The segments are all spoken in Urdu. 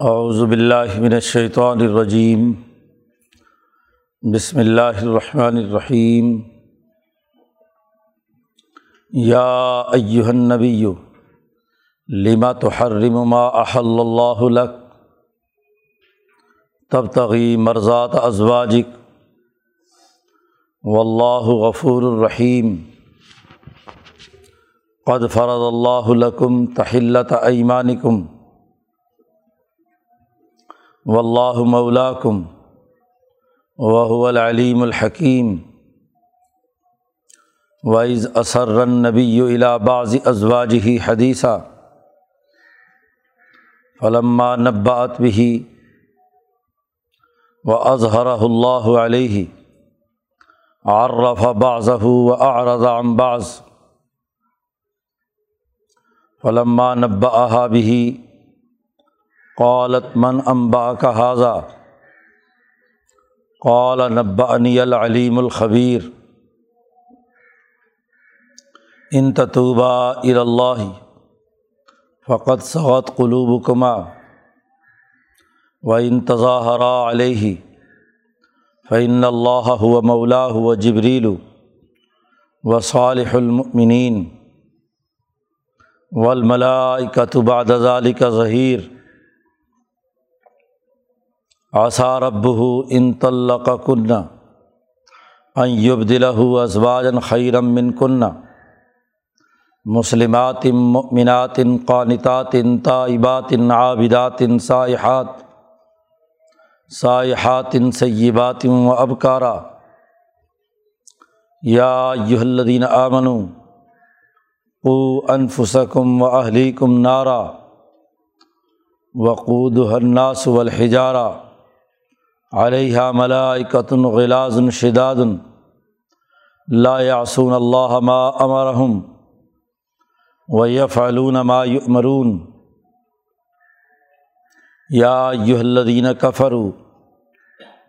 اعوذ باللہ من الشیطان الرجیم۔ بسم اللہ الرحمن الرحیم۔ یا ایہا النبی لما تحرم ما احل اللہ لک؟ تبتغی مرضات ازواجک۔ واللہ غفور الرحیم۔ قد فرض اللہ لکم تحلت ایمانکم۔ و اللہ مولاکم وهو العلیم الحکیم وعز اسر نبی الا بعض ازواجہ حدیثہ فلما نبعت به و اظہر اللہ علیہ عرف بعضه واعرض عن بعض فلما نبأها به قالت من امبا کا حاضہ قال نبأنی العلیم الخبیر۔ ان تطوبہ الا فقط صغت قلوب کما و ان تظاہرا علیہ فعن اللہ ہو مولا ہو جبریل و صالح المؤمنین والملائکۃ بعد ذلك ظہیر۔ آثار رب ان طلق کن دلہ ازواجن خیرم من کن مسلمات مؤمنات قانتات طائبات عابدات سائحات سائحات سیبات و ابکارا یا الذین آمنوا او انفسکم و اہلیکم نارا وقود الناس والحجارہ علیہ ملائکۃ غلاظ شداد لا یعصون اللہ ما امرحم و یفعلون ما یؤمرون یا ایہا الذین کفروا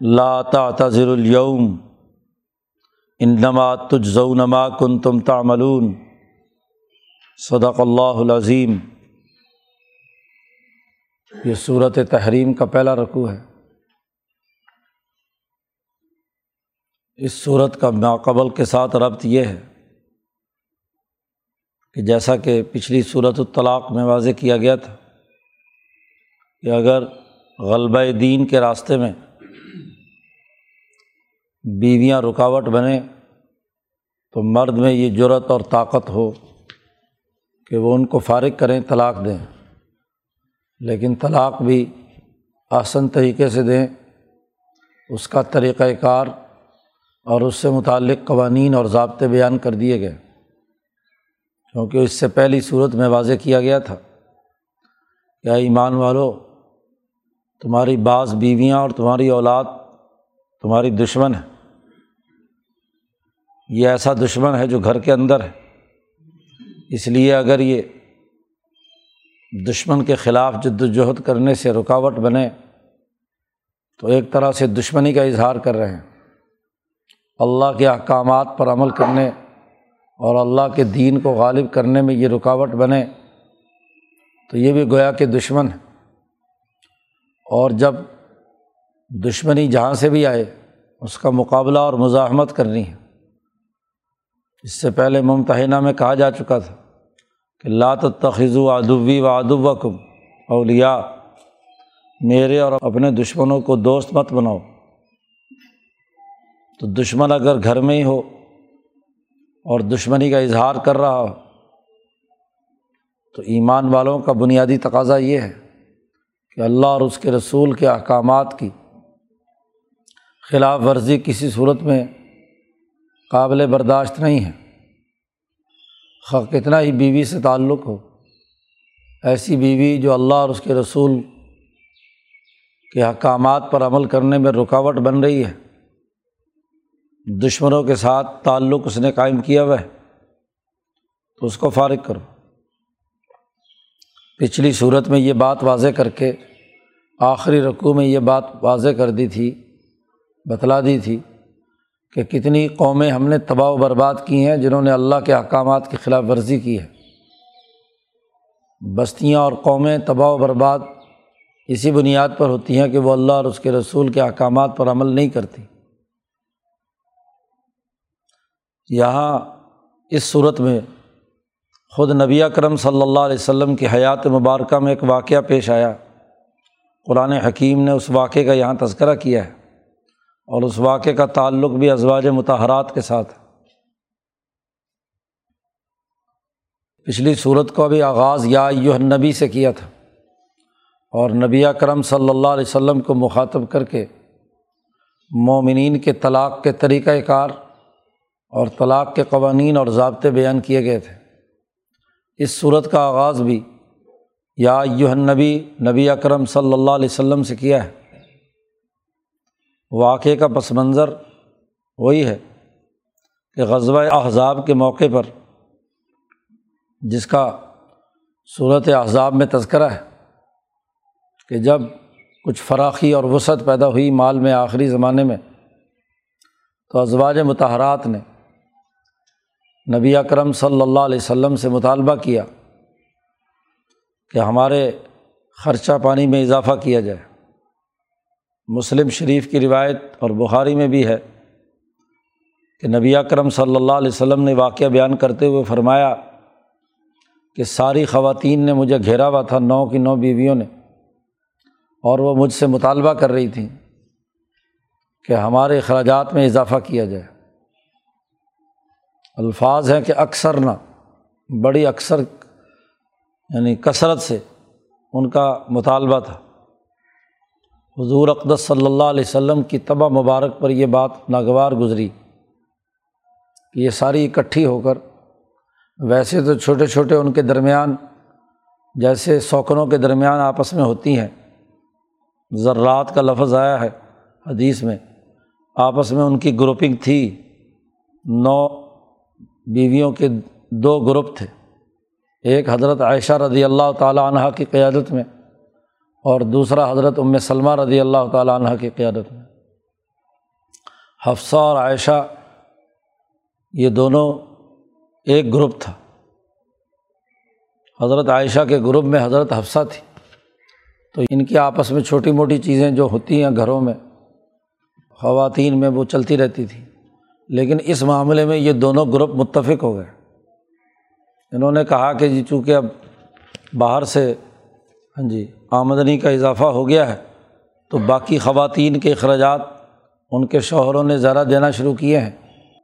لا تعتذروا اليوم انما تجزون ما کنتم تعملون صدق اللہ العظیم یہ صورت تحریم کا پہلا رقوع ہے اس صورت کا ماقبل کے ساتھ ربط یہ ہے کہ جیسا کہ پچھلی صورت الطلاق میں واضح کیا گیا تھا کہ اگر غلبہ دین کے راستے میں بیویاں رکاوٹ بنے تو مرد میں یہ جرت اور طاقت ہو کہ وہ ان کو فارغ کریں، طلاق دیں۔ لیکن طلاق بھی آسن طریقے سے دیں، اس کا طریقۂ کار اور اس سے متعلق قوانین اور ضابطے بیان کر دیے گئے، کیونکہ اس سے پہلی صورت میں واضح کیا گیا تھا کیا ایمان والو، تمہاری بعض بیویاں اور تمہاری اولاد تمہاری دشمن ہے یہ ایسا دشمن ہے جو گھر کے اندر ہے۔ اس لیے اگر یہ دشمن کے خلاف جد وجہد کرنے سے رکاوٹ بنے، تو ایک طرح سے دشمنی کا اظہار کر رہے ہیں۔ اللہ کے احکامات پر عمل کرنے اور اللہ کے دین کو غالب کرنے میں یہ رکاوٹ بنے تو یہ بھی گویا کہ دشمن ہے۔ اور جب دشمنی جہاں سے بھی آئے، اس کا مقابلہ اور مزاحمت کرنی ہے۔ اس سے پہلے ممتحنہ میں کہا جا چکا تھا کہ لات تخذو ادوی و ادو کم اولیا میرے اور اپنے دشمنوں کو دوست مت بناؤ۔ تو دشمن اگر گھر میں ہی ہو اور دشمنی کا اظہار کر رہا ہو، تو ایمان والوں کا بنیادی تقاضا یہ ہے کہ اللہ اور اس کے رسول کے احکامات کی خلاف ورزی کسی صورت میں قابل برداشت نہیں ہے۔ کتنا ہی بیوی سے تعلق ہو، ایسی بیوی جو اللہ اور اس کے رسول کے احکامات پر عمل کرنے میں رکاوٹ بن رہی ہے۔ دشمنوں کے ساتھ تعلق اس نے قائم کیا ہوا ہے، تو اس کو فارغ کرو۔ پچھلی صورت میں یہ بات واضح کر کے آخری رقوع میں یہ بات واضح کر دی تھی، بتلا دی تھی کہ کتنی قومیں ہم نے تباہ و برباد کی ہیں جنہوں نے اللہ کے احکامات کی خلاف ورزی کی ہے۔ بستیاں اور قومیں تباہ و برباد اسی بنیاد پر ہوتی ہیں کہ وہ اللہ اور اس کے رسول کے احکامات پر عمل نہیں کرتی۔ یہاں اس صورت میں خود نبی کرم صلی اللہ علیہ وسلم کی حیات مبارکہ میں ایک واقعہ پیش آیا۔ قرآن حکیم نے اس واقعے کا یہاں تذکرہ کیا ہے اور اس واقعے کا تعلق بھی ازواج متحرات کے ساتھ۔ پچھلی صورت کو بھی آغاز یا یو نبی سے کیا تھا اور نبی کرم صلی اللہ علیہ وسلم کو مخاطب کر کے مومنین کے طلاق کے طریقۂ کار اور طلاق کے قوانین اور ضابطے بیان کیے گئے تھے۔ اس صورت کا آغاز بھی یا یو نبی نبی اکرم صلی اللہ علیہ وسلم سے کیا ہے۔ واقعے کا پس منظر وہی ہے کہ غزوہ احزاب کے موقع پر جس کا صورت احزاب میں تذکرہ ہے کہ جب کچھ فراخی اور وسعت پیدا ہوئی مال میں آخری زمانے میں، تو ازواج متحرات نے نبی اکرم صلی اللہ علیہ وسلم سے مطالبہ کیا کہ ہمارے خرچہ پانی میں اضافہ کیا جائے۔ مسلم شریف کی روایت اور بخاری میں بھی ہے کہ نبی اکرم صلی اللہ علیہ وسلم نے واقعہ بیان کرتے ہوئے فرمایا کہ ساری خواتین نے مجھے گھیرا ہوا تھا، نو کی نو بیویوں نے۔ اور وہ مجھ سے مطالبہ کر رہی تھیں کہ ہمارے اخراجات میں اضافہ کیا جائے۔ الفاظ ہیں کہ اکثر نہ، بڑی اکثر یعنی کثرت سے ان کا مطالبہ تھا۔ حضور اقدس صلی اللہ علیہ وسلم کی تباہ مبارک پر یہ بات ناگوار گزری کہ یہ ساری اکٹھی ہو کر، ویسے تو چھوٹے چھوٹے ان کے درمیان، جیسے سوکنوں کے درمیان آپس میں ہوتی ہیں، ذرات کا لفظ آیا ہے حدیث میں۔ آپس میں ان کی گروپنگ تھی، نو بیویوں کے دو گروپ تھے۔ ایک حضرت عائشہ رضی اللہ تعالیٰ عنہ کی قیادت میں اور دوسرا حضرت ام سلمہ رضی اللہ تعالیٰ عنہ کی قیادت میں۔ حفصہ اور عائشہ، یہ دونوں ایک گروپ تھا۔ حضرت عائشہ کے گروپ میں حضرت حفصہ تھی۔ تو ان کی آپس میں چھوٹی موٹی چیزیں جو ہوتی ہیں گھروں میں، خواتین میں وہ چلتی رہتی تھی۔ لیکن اس معاملے میں یہ دونوں گروپ متفق ہو گئے۔ انہوں نے کہا کہ جی چونکہ اب باہر سے ہاں جی آمدنی کا اضافہ ہو گیا ہے تو باقی خواتین کے اخراجات ان کے شوہروں نے ذرا دینا شروع کیے ہیں۔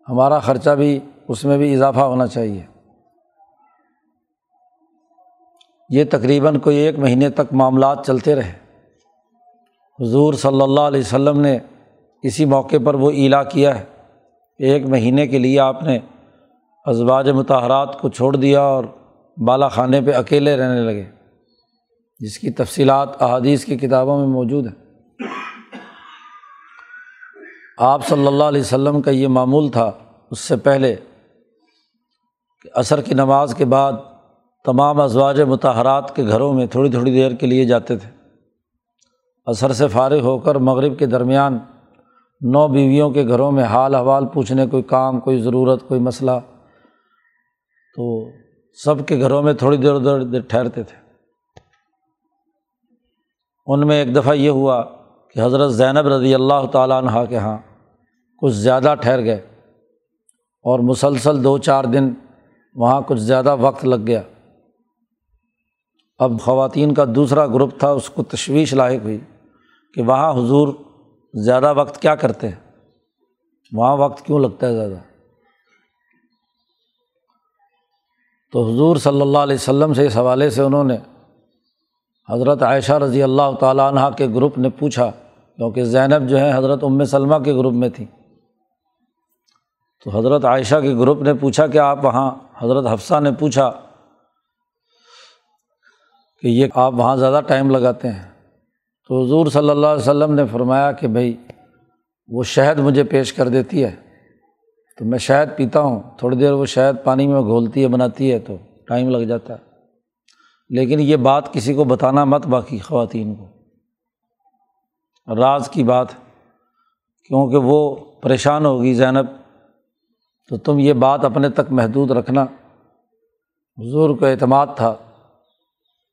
ہمارا خرچہ بھی اس میں بھی اضافہ ہونا چاہیے۔ یہ تقریباً کوئی ایک مہینے تک معاملات چلتے رہے۔ حضور صلی اللہ علیہ وسلم نے اسی موقع پر وہ ایلا کیا ہے۔ ایک مہینے کے لیے آپ نے ازواج متحرات کو چھوڑ دیا اور بالا خانے پہ اکیلے رہنے لگے، جس کی تفصیلات احادیث کی کتابوں میں موجود ہیں۔ آپ صلی اللہ علیہ وسلم کا یہ معمول تھا اس سے پہلے کہ عصر کی نماز کے بعد تمام ازواج متحرات کے گھروں میں تھوڑی تھوڑی دیر کے لیے جاتے تھے۔ عصر سے فارغ ہو کر مغرب کے درمیان نو بیویوں کے گھروں میں حال حوال پوچھنے، کوئی کام، کوئی ضرورت، کوئی مسئلہ، تو سب کے گھروں میں تھوڑی دیر ادھر دیر ٹھہرتے تھے۔ ان میں ایک دفعہ یہ ہوا کہ حضرت زینب رضی اللہ تعالیٰ عنہ کے یہاں کچھ زیادہ ٹھہر گئے اور مسلسل دو چار دن وہاں کچھ زیادہ وقت لگ گیا۔ اب خواتین کا دوسرا گروپ تھا، اس کو تشویش لاحق ہوئی کہ وہاں حضور زیادہ وقت کیا کرتے ہیں؟ وہاں وقت کیوں لگتا ہے زیادہ؟ تو حضور صلی اللہ علیہ وسلم سے اس حوالے سے انہوں نے حضرت عائشہ رضی اللہ تعالیٰ عنہ کے گروپ نے پوچھا، کیونکہ زینب جو ہے حضرت ام سلمہ کے گروپ میں تھی تو حضرت عائشہ کے گروپ نے پوچھا کہ آپ وہاں، حضرت حفصہ نے پوچھا کہ یہ آپ وہاں زیادہ ٹائم لگاتے ہیں؟ تو حضور صلی اللہ علیہ وسلم نے فرمایا کہ بھائی وہ شہد مجھے پیش کر دیتی ہے، تو میں شہد پیتا ہوں، تھوڑی دیر وہ شہد پانی میں گھولتی ہے، بناتی ہے، تو ٹائم لگ جاتا ہے۔ لیکن یہ بات کسی کو بتانا مت، باقی خواتین کو۔ راز کی بات، کیونکہ وہ پریشان ہوگی زینب، تو تم یہ بات اپنے تک محدود رکھنا۔ حضور کو اعتماد تھا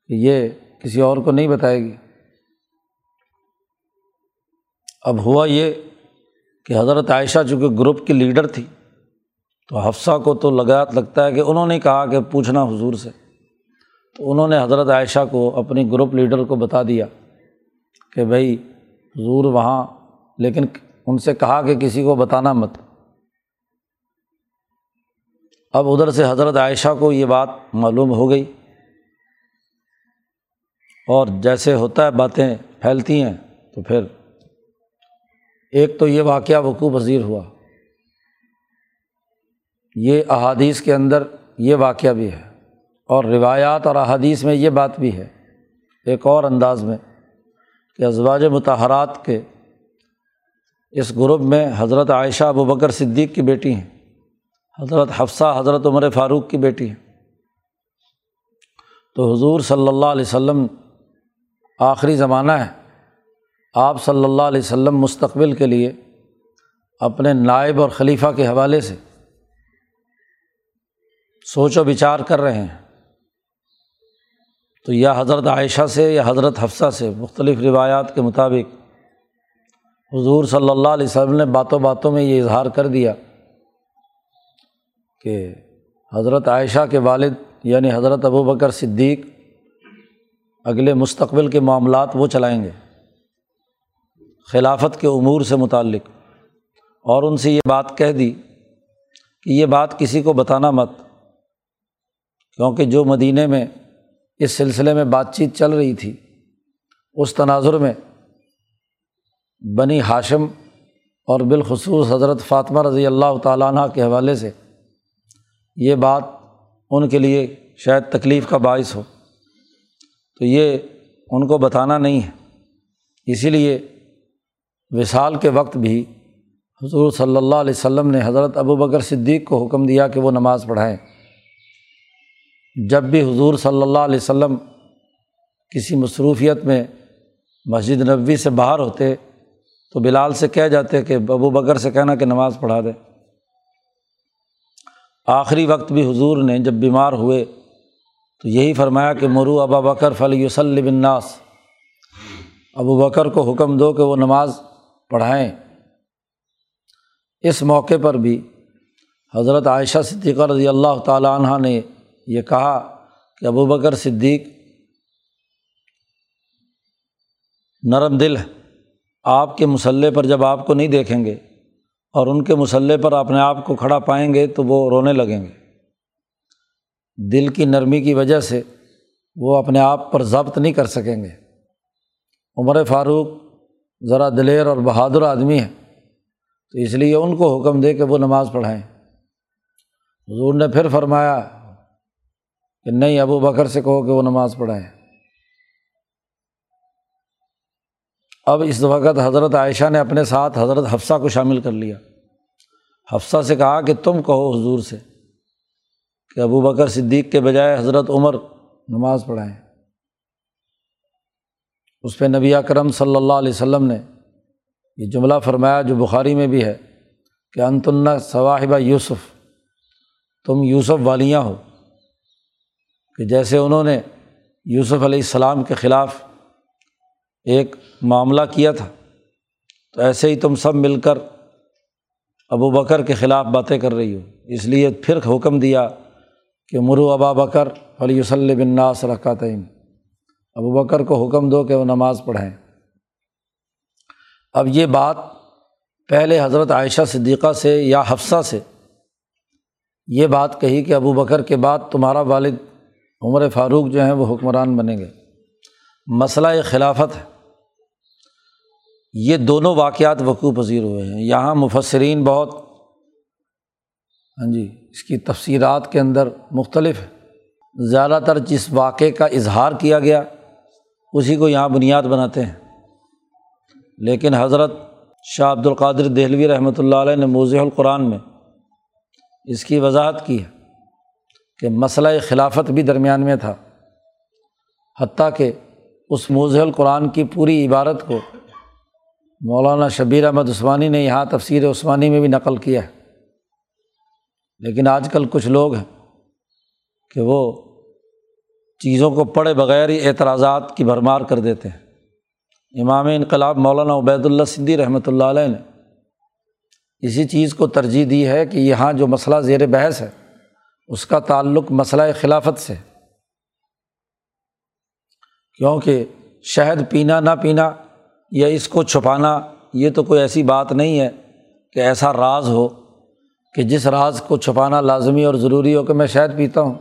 کہ یہ کسی اور کو نہیں بتائے گی۔ اب ہوا یہ کہ حضرت عائشہ چونکہ گروپ کی لیڈر تھی، تو حفصہ کو تو لگا لگتا ہے کہ انہوں نے کہا کہ پوچھنا حضور سے۔ تو انہوں نے حضرت عائشہ کو اپنی گروپ لیڈر کو بتا دیا کہ بھائی حضور وہاں، لیکن ان سے کہا کہ کسی کو بتانا مت۔ اب ادھر سے حضرت عائشہ کو یہ بات معلوم ہو گئی۔ اور جیسے ہوتا ہے، باتیں پھیلتی ہیں تو پھر ایک تو یہ واقعہ وقوع پذیر ہوا۔ یہ احادیث کے اندر یہ واقعہ بھی ہے اور روایات اور احادیث میں یہ بات بھی ہے۔ ایک اور انداز میں کہ ازواج متحرات کے اس گروپ میں حضرت عائشہ، ابو بکر صدیق کی بیٹی ہیں۔ حضرت حفصہ، حضرت عمر فاروق کی بیٹی ہیں۔ تو حضور صلی اللہ علیہ وسلم آخری زمانہ ہے۔ آپ صلی اللہ علیہ وسلم مستقبل کے لیے اپنے نائب اور خلیفہ کے حوالے سے سوچ و بچار کر رہے ہیں۔ تو یا حضرت عائشہ سے یا حضرت حفصہ سے مختلف روایات کے مطابق حضور صلی اللہ علیہ وسلم نے باتوں باتوں میں یہ اظہار کر دیا کہ حضرت عائشہ کے والد یعنی حضرت ابو بکر صدیق اگلے مستقبل کے معاملات وہ چلائیں گے۔ خلافت کے امور سے متعلق اور ان سے یہ بات کہہ دی کہ یہ بات کسی کو بتانا مت، کیونکہ جو مدینہ میں اس سلسلے میں بات چیت چل رہی تھی، اس تناظر میں بنی ہاشم اور بالخصوص حضرت فاطمہ رضی اللہ تعالیٰ عنہ کے حوالے سے یہ بات ان کے لیے شاید تکلیف کا باعث ہو۔ تو یہ ان کو بتانا نہیں ہے۔ اسی لیے وصال کے وقت بھی حضور صلی اللہ علیہ وسلم نے حضرت ابو بکر صدیق کو حکم دیا کہ وہ نماز پڑھائیں۔ جب بھی حضور صلی اللہ علیہ وسلم کسی مصروفیت میں مسجد نبوی سے باہر ہوتے تو بلال سے کہہ جاتے کہ ابو بکر سے کہنا کہ نماز پڑھا دے۔ آخری وقت بھی حضور نے جب بیمار ہوئے تو یہی فرمایا کہ مرو ابا بکر فل یوسل بناس ابو بکر کو حکم دو کہ وہ نماز پڑھائیں۔ اس موقع پر بھی حضرت عائشہ صدیقہ رضی اللہ تعالیٰ عنہ نے یہ کہا کہ ابو بکر صدیق، نرم دل ہے۔ آپ کے مسلح پر جب آپ کو نہیں دیکھیں گے اور ان کے مسلح پر اپنے آپ کو کھڑا پائیں گے تو وہ رونے لگیں گے۔ دل کی نرمی کی وجہ سے وہ اپنے آپ پر ضبط نہیں کر سکیں گے۔ عمر فاروق ذرا دلیر اور بہادر آدمی ہے تو اس لیے ان کو حکم دے کہ وہ نماز پڑھائیں۔ حضور نے پھر فرمایا کہ نہیں، ابو بکر سے کہو کہ وہ نماز پڑھائیں۔ اب اس وقت حضرت عائشہ نے اپنے ساتھ حضرت حفصہ کو شامل کر لیا۔ حفصہ سے کہا کہ تم کہو حضور سے کہ ابو بکر صدیق کے بجائے حضرت عمر نماز پڑھائیں۔ اس پہ نبی کرم صلی اللہ علیہ وسلم نے یہ جملہ فرمایا جو بخاری میں بھی ہے کہ انتنا صواحبہ یوسف، تم یوسف والیاں ہو۔ کہ جیسے انہوں نے یوسف علیہ السلام کے خلاف ایک معاملہ کیا تھا، تو ایسے ہی تم سب مل کر ابو بکر کے خلاف باتیں کر رہی ہو۔ اس لیے پھر حکم دیا کہ مرو ابا بکر علی وسلم بن ناس رکعتین۔ ابو بکر کو حکم دو کہ وہ نماز پڑھائیں۔ اب یہ بات پہلے حضرت عائشہ صدیقہ سے یا حفصہ سے یہ بات کہی کہ ابو بکر کے بعد تمہارا والد عمر فاروق جو ہیں وہ حکمران بنیں گے۔ مسئلہ خلافت ہے۔ یہ دونوں واقعات وقوع پذیر ہوئے ہیں۔ یہاں مفصرین بہت ہاں جی اس کی تفصیلات کے اندر مختلف ہے زیادہ تر جس واقعے کا اظہار کیا گیا اسی کو یہاں بنیاد بناتے ہیں۔ لیکن حضرت شاہ عبد القادر دہلوی رحمۃ اللہ علیہ نے موضح القرآن میں اس کی وضاحت کی ہے کہ مسئلہ خلافت بھی درمیان میں تھا، حتیٰ کہ اس موضح القرآن کی پوری عبارت کو مولانا شبیر احمد عثمانی نے یہاں تفسیر عثمانی میں بھی نقل کیا ہے۔ لیکن آج کل کچھ لوگ ہیں کہ وہ چیزوں کو پڑھے بغیر ہی اعتراضات کی بھرمار کر دیتے ہیں۔ امام انقلاب مولانا عبید اللہ سندھی رحمۃ اللہ علیہ نے اسی چیز کو ترجیح دی ہے کہ یہاں جو مسئلہ زیر بحث ہے، اس کا تعلق مسئلہ خلافت سے کیونکہ شہد پینا نہ پینا یا اس کو چھپانا، یہ تو کوئی ایسی بات نہیں ہے کہ ایسا راز ہو کہ جس راز کو چھپانا لازمی اور ضروری ہو کہ میں شہد پیتا ہوں۔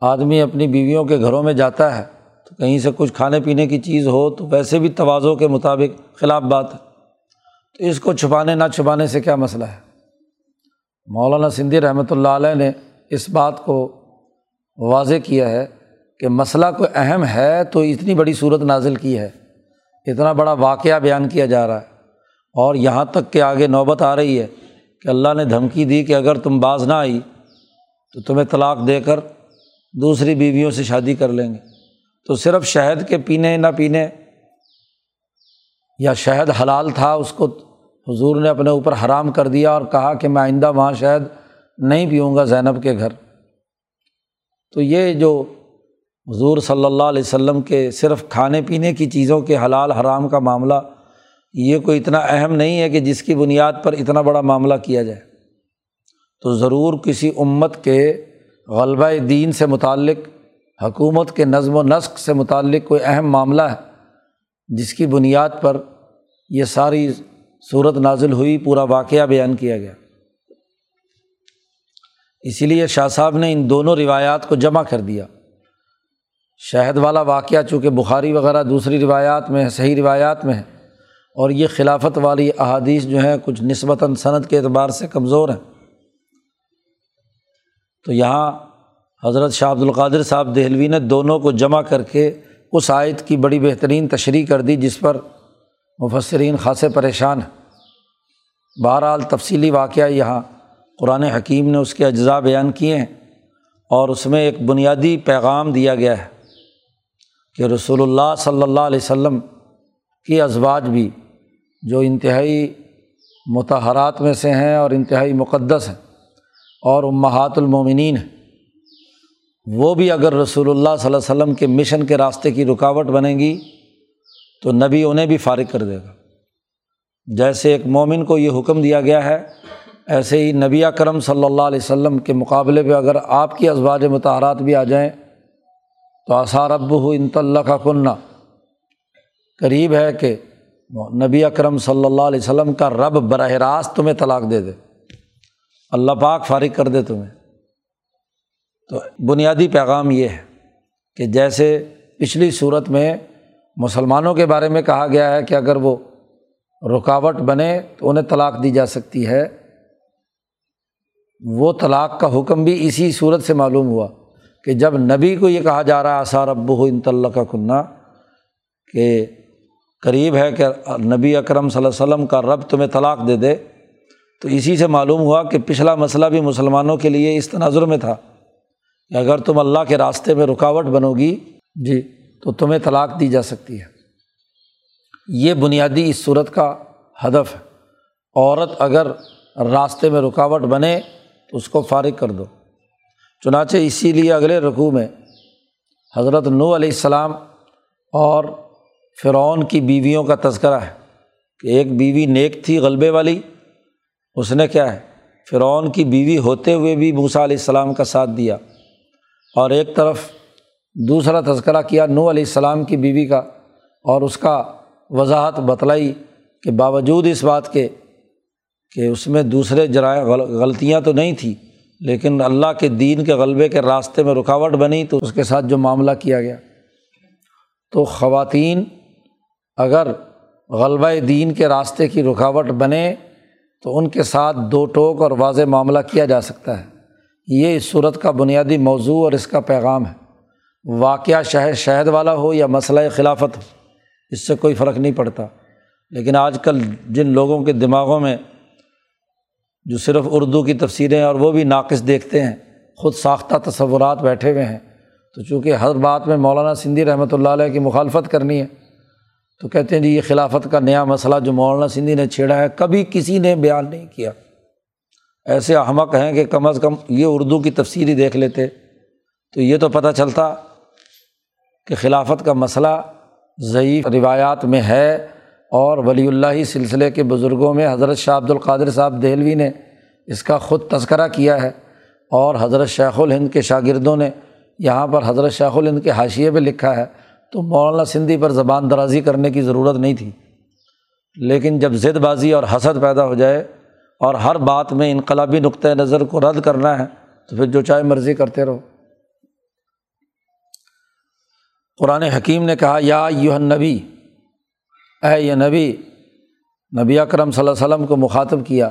آدمی اپنی بیویوں کے گھروں میں جاتا ہے، تو کہیں سے کچھ کھانے پینے کی چیز ہو تو ویسے بھی توازوں کے مطابق خلاف بات ہے۔ تو اس کو چھپانے نہ چھپانے سے کیا مسئلہ ہے؟ مولانا سندھی رحمۃ اللہ علیہ نے اس بات کو واضح کیا ہے کہ مسئلہ کوئی اہم ہے تو اتنی بڑی صورت نازل کی ہے۔ اتنا بڑا واقعہ بیان کیا جا رہا ہے۔ اور یہاں تک کہ آگے نوبت آ رہی ہے کہ اللہ نے دھمکی دی کہ اگر تم باز نہ آئی تو تمہیں طلاق دے کر دوسری بیویوں سے شادی کر لیں گے۔ تو صرف شہد کے پینے نہ پینے، یا شہد حلال تھا، اس کو حضور نے اپنے اوپر حرام کر دیا اور کہا کہ میں آئندہ وہاں شہد نہیں پیوں گا زینب کے گھر۔ تو یہ جو حضور صلی اللہ علیہ وسلم کے صرف کھانے پینے کی چیزوں کے حلال حرام کا معاملہ، یہ کوئی اتنا اہم نہیں ہے کہ جس کی بنیاد پر اتنا بڑا معاملہ کیا جائے۔ تو ضرور کسی امت کے غلبہ دین سے متعلق، حکومت کے نظم و نسق سے متعلق کوئی اہم معاملہ ہے، جس کی بنیاد پر یہ ساری صورت نازل ہوئی، پورا واقعہ بیان کیا گیا۔ اسی لیے شاہ صاحب نے ان دونوں روایات کو جمع کر دیا۔ شہد والا واقعہ چونکہ بخاری وغیرہ دوسری روایات میں ہے، صحیح روایات میں ہے، اور یہ خلافت والی احادیث جو ہیں کچھ نسبتاً صنعت کے اعتبار سے کمزور ہیں۔ تو یہاں حضرت شاہ عبد القادر صاحب دہلوی نے دونوں کو جمع کر کے اس آیت کی بڑی بہترین تشریح کر دی، جس پر مفسرین خاصے پریشان ہیں۔ بہرحال تفصیلی واقعہ یہاں قرآن حکیم نے اس کے اجزاء بیان کیے ہیں اور اس میں ایک بنیادی پیغام دیا گیا ہے کہ رسول اللہ صلی اللہ علیہ وسلم کی ازواج بھی جو انتہائی متحرات میں سے ہیں اور انتہائی مقدس ہیں۔ اور امہات المومنین۔ ہیں وہ بھی اگر رسول اللہ صلی اللہ علیہ وسلم کے مشن کے راستے کی رکاوٹ بنے گی، تو نبی انہیں بھی فارغ کر دے گا۔ جیسے ایک مومن کو یہ حکم دیا گیا ہے، ایسے ہی نبی کرم صلی اللہ علیہ وسلم کے مقابلے پہ اگر آپ کی ازواج متحرات بھی آ جائیں، تو آثار اب ہو انطلّہ کا کنہ قریب ہے کہ نبی اکرم صلی اللہ علیہ وسلم کا رب براہ راست تمہیں طلاق دے دے۔ اللہ پاک فارغ کر دے تمہیں۔ تو بنیادی پیغام یہ ہے کہ جیسے پچھلی صورت میں مسلمانوں کے بارے میں کہا گیا ہے کہ اگر وہ رکاوٹ بنے تو انہیں طلاق دی جا سکتی ہے۔ وہ طلاق کا حکم بھی اسی صورت سے معلوم ہوا کہ جب نبی کو یہ کہا جا رہا ہے آثار ابو انطلّہ کا کنہ، کہ قریب ہے کہ نبی اکرم صلی اللہ علیہ وسلم کا رب تمہیں طلاق دے دے۔ تو اسی سے معلوم ہوا کہ پچھلا مسئلہ بھی مسلمانوں کے لیے اس تناظر میں تھا کہ اگر تم اللہ کے راستے میں رکاوٹ بنو گی جی۔ تو تمہیں طلاق دی جا سکتی ہے۔ یہ بنیادی اس صورت کا ہدف ہے۔ عورت اگر راستے میں رکاوٹ بنے تو اس کو فارغ کر دو۔ چنانچہ اسی لیے اگلے رقوع میں حضرت نو علیہ السلام اور فرعون کی بیویوں کا تذکرہ ہے کہ ایک بیوی نیک تھی غلبے والی۔ اس نے کیا ہے؟ فرعون کی بیوی ہوتے ہوئے بھی موسا علیہ السلام کا ساتھ دیا۔ اور ایک طرف دوسرا تذکرہ کیا نو علیہ السلام کی بیوی کا، اور اس کا وضاحت بتلائی کہ باوجود اس بات کے، کہ اس میں دوسرے جرائم غلطیاں تو نہیں تھیں، لیکن اللہ کے دین کے غلبے کے راستے میں رکاوٹ بنی تو اس کے ساتھ جو معاملہ کیا گیا۔ تو خواتین اگر غلبہ دین کے راستے کی رکاوٹ بنے تو ان کے ساتھ دو ٹوک اور واضح معاملہ کیا جا سکتا ہے۔ یہ اس صورت کا بنیادی موضوع اور اس کا پیغام ہے۔ واقعہ شہر شہد والا ہو یا مسئلہ خلافت ہو، اس سے کوئی فرق نہیں پڑتا۔ لیکن آج کل جن لوگوں کے دماغوں میں جو صرف اردو کی تفسیریں اور وہ بھی ناقص دیکھتے ہیں، خود ساختہ تصورات بیٹھے ہوئے ہیں۔ تو چونکہ ہر بات میں مولانا سندھی رحمۃ اللہ علیہ کی مخالفت کرنی ہے تو کہتے ہیں جی یہ خلافت کا نیا مسئلہ جو مولانا سندھی نے چھیڑا ہے، کبھی کسی نے بیان نہیں کیا۔ ایسے احمق ہیں کہ کم از کم یہ اردو کی تفسیر ہی دیکھ لیتے، تو یہ تو پتہ چلتا کہ خلافت کا مسئلہ ضعیف روایات میں ہے اور ولی اللہ سلسلے کے بزرگوں میں حضرت شاہ عبد القادر صاحب دہلوی نے اس کا خود تذکرہ کیا ہے اور حضرت شیخ الہند کے شاگردوں نے یہاں پر حضرت شیخ الہند کے حاشیے پہ لکھا ہے۔ تو مولانا سندھی پر زبان درازی کرنے کی ضرورت نہیں تھی۔ لیکن جب ضد بازی اور حسد پیدا ہو جائے اور ہر بات میں انقلابی نقطۂ نظر کو رد کرنا ہے، تو پھر جو چاہے مرضی کرتے رہو۔ قرآن حکیم نے کہا، یا یو نبی اے یہ نبی نبی اکرم صلی اللہ علیہ وسلم کو مخاطب کیا،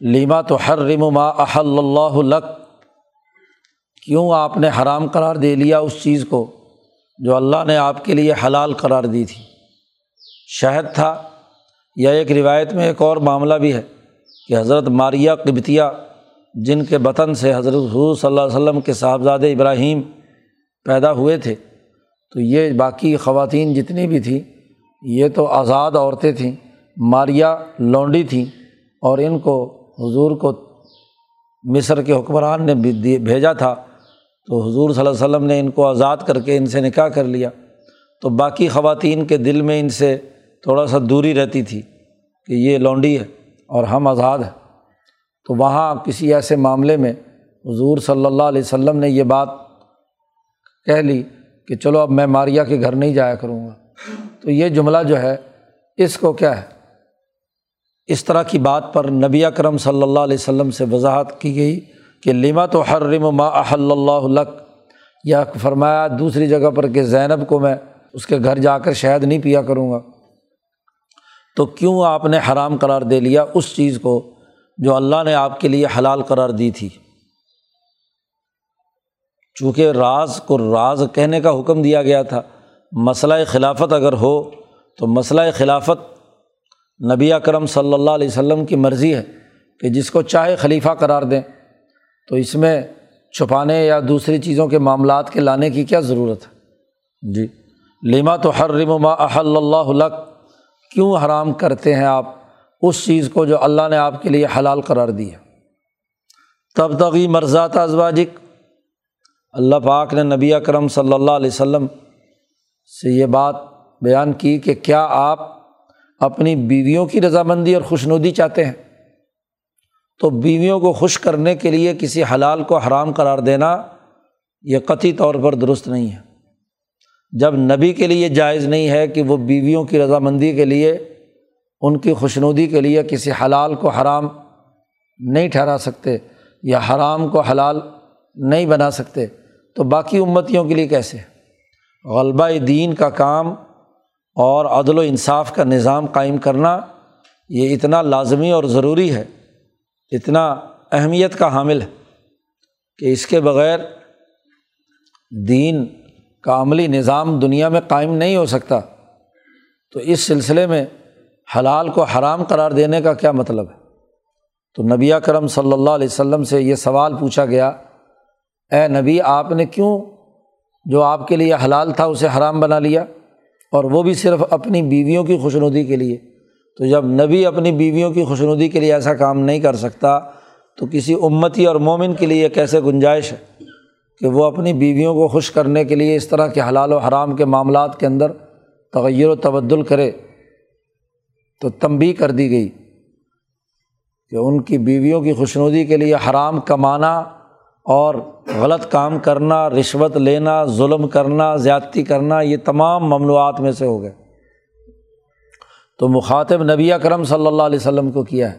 لیما تو ہر رم ما احل اللہ لک، کیوں آپ نے حرام قرار دے لیا اس چیز کو؟ جو اللہ نے آپ کے لیے حلال قرار دی تھی۔ شہد تھا۔ یا ایک روایت میں ایک اور معاملہ بھی ہے کہ حضرت ماریہ قبتیہ جن کے بطن سے حضرت حضور صلی اللہ علیہ وسلم کے صاحبزاد ابراہیم پیدا ہوئے تھے، تو یہ باقی خواتین جتنی بھی تھیں، یہ تو آزاد عورتیں تھیں ماریا لونڈی تھیں اور ان کو حضور کو مصر کے حکمران نے بھیجا تھا۔ تو حضور صلی اللہ علیہ وسلم نے ان کو آزاد کر کے ان سے نکاح کر لیا۔ تو باقی خواتین کے دل میں ان سے تھوڑا سا دوری رہتی تھی کہ یہ لونڈی ہے اور ہم آزاد ہیں۔ تو وہاں کسی ایسے معاملے میں حضور صلی اللہ علیہ وسلم نے یہ بات کہہ لی کہ چلو اب میں ماریا کے گھر نہیں جایا کروں گا۔ تو یہ جملہ جو ہے، اس کو کیا ہے؟ اس طرح کی بات پر نبی اکرم صلی اللہ علیہ وسلم سے وضاحت کی گئی۔ کہ لما تو حرم ما احل اللہ یا فرمایا دوسری جگہ پر کہ زینب کو میں اس کے گھر جا کر شہد نہیں پیا کروں گا۔ تو کیوں آپ نے حرام قرار دے لیا اس چیز کو جو اللہ نے آپ کے لیے حلال قرار دی تھی؟ چونکہ راز کو راز کہنے کا حکم دیا گیا تھا۔ مسئلہ خلافت اگر ہو تو مسئلہ خلافت نبی اکرم صلی اللہ علیہ وسلم کی مرضی ہے کہ جس کو چاہے خلیفہ قرار دیں۔ تو اس میں چھپانے یا دوسری چیزوں کے معاملات کے لانے کی کیا ضرورت ہے؟ جی لیما تو ہر ما احل اللہ کیوں حرام کرتے ہیں آپ اس چیز کو جو اللہ نے آپ کے لیے حلال قرار دی ہے؟ تب تغی مرزات ازواجک۔ اللہ پاک نے نبی اکرم صلی اللہ علیہ وسلم سے یہ بات بیان کی کہ کیا آپ اپنی بیویوں کی رضامندی اور خوش ندی چاہتے ہیں؟ تو بیویوں کو خوش کرنے کے لیے کسی حلال کو حرام قرار دینا یہ قطعی طور پر درست نہیں ہے۔ جب نبی کے لیے جائز نہیں ہے کہ وہ بیویوں کی رضامندی کے لیے، ان کی خوشنودی کے لیے کسی حلال کو حرام نہیں ٹھہرا سکتے یا حرام کو حلال نہیں بنا سکتے، تو باقی امتیوں کے لیے کیسے؟ غلبہ دین کا کام اور عدل و انصاف کا نظام قائم کرنا یہ اتنا لازمی اور ضروری ہے اتنا اہمیت کا حامل ہے کہ اس کے بغیر دین کا عملی نظام دنیا میں قائم نہیں ہو سکتا، تو اس سلسلے میں حلال کو حرام قرار دینے کا کیا مطلب ہے؟ تو نبی کرم صلی اللہ علیہ وسلم سے یہ سوال پوچھا گیا، اے نبی آپ نے کیوں جو آپ کے لیے حلال تھا اسے حرام بنا لیا؟ اور وہ بھی صرف اپنی بیویوں کی خوش ندی کے لیے۔ تو جب نبی اپنی بیویوں کی خوش ندی کے لیے ایسا کام نہیں کر سکتا، تو کسی امتی اور مومن کے لیے کیسے گنجائش ہے کہ وہ اپنی بیویوں کو خوش کرنے کے لیے اس طرح کے حلال و حرام کے معاملات کے اندر تغیر و تبدل کرے؟ تو تنبی کر دی گئی کہ ان کی بیویوں کی خوشنودی کے لیے حرام کمانا اور غلط کام کرنا، رشوت لینا، ظلم کرنا، زیادتی کرنا، یہ تمام ممنوعات میں سے ہو گئے۔ تو مخاطب نبی اکرم صلی اللہ علیہ وسلم کو کیا ہے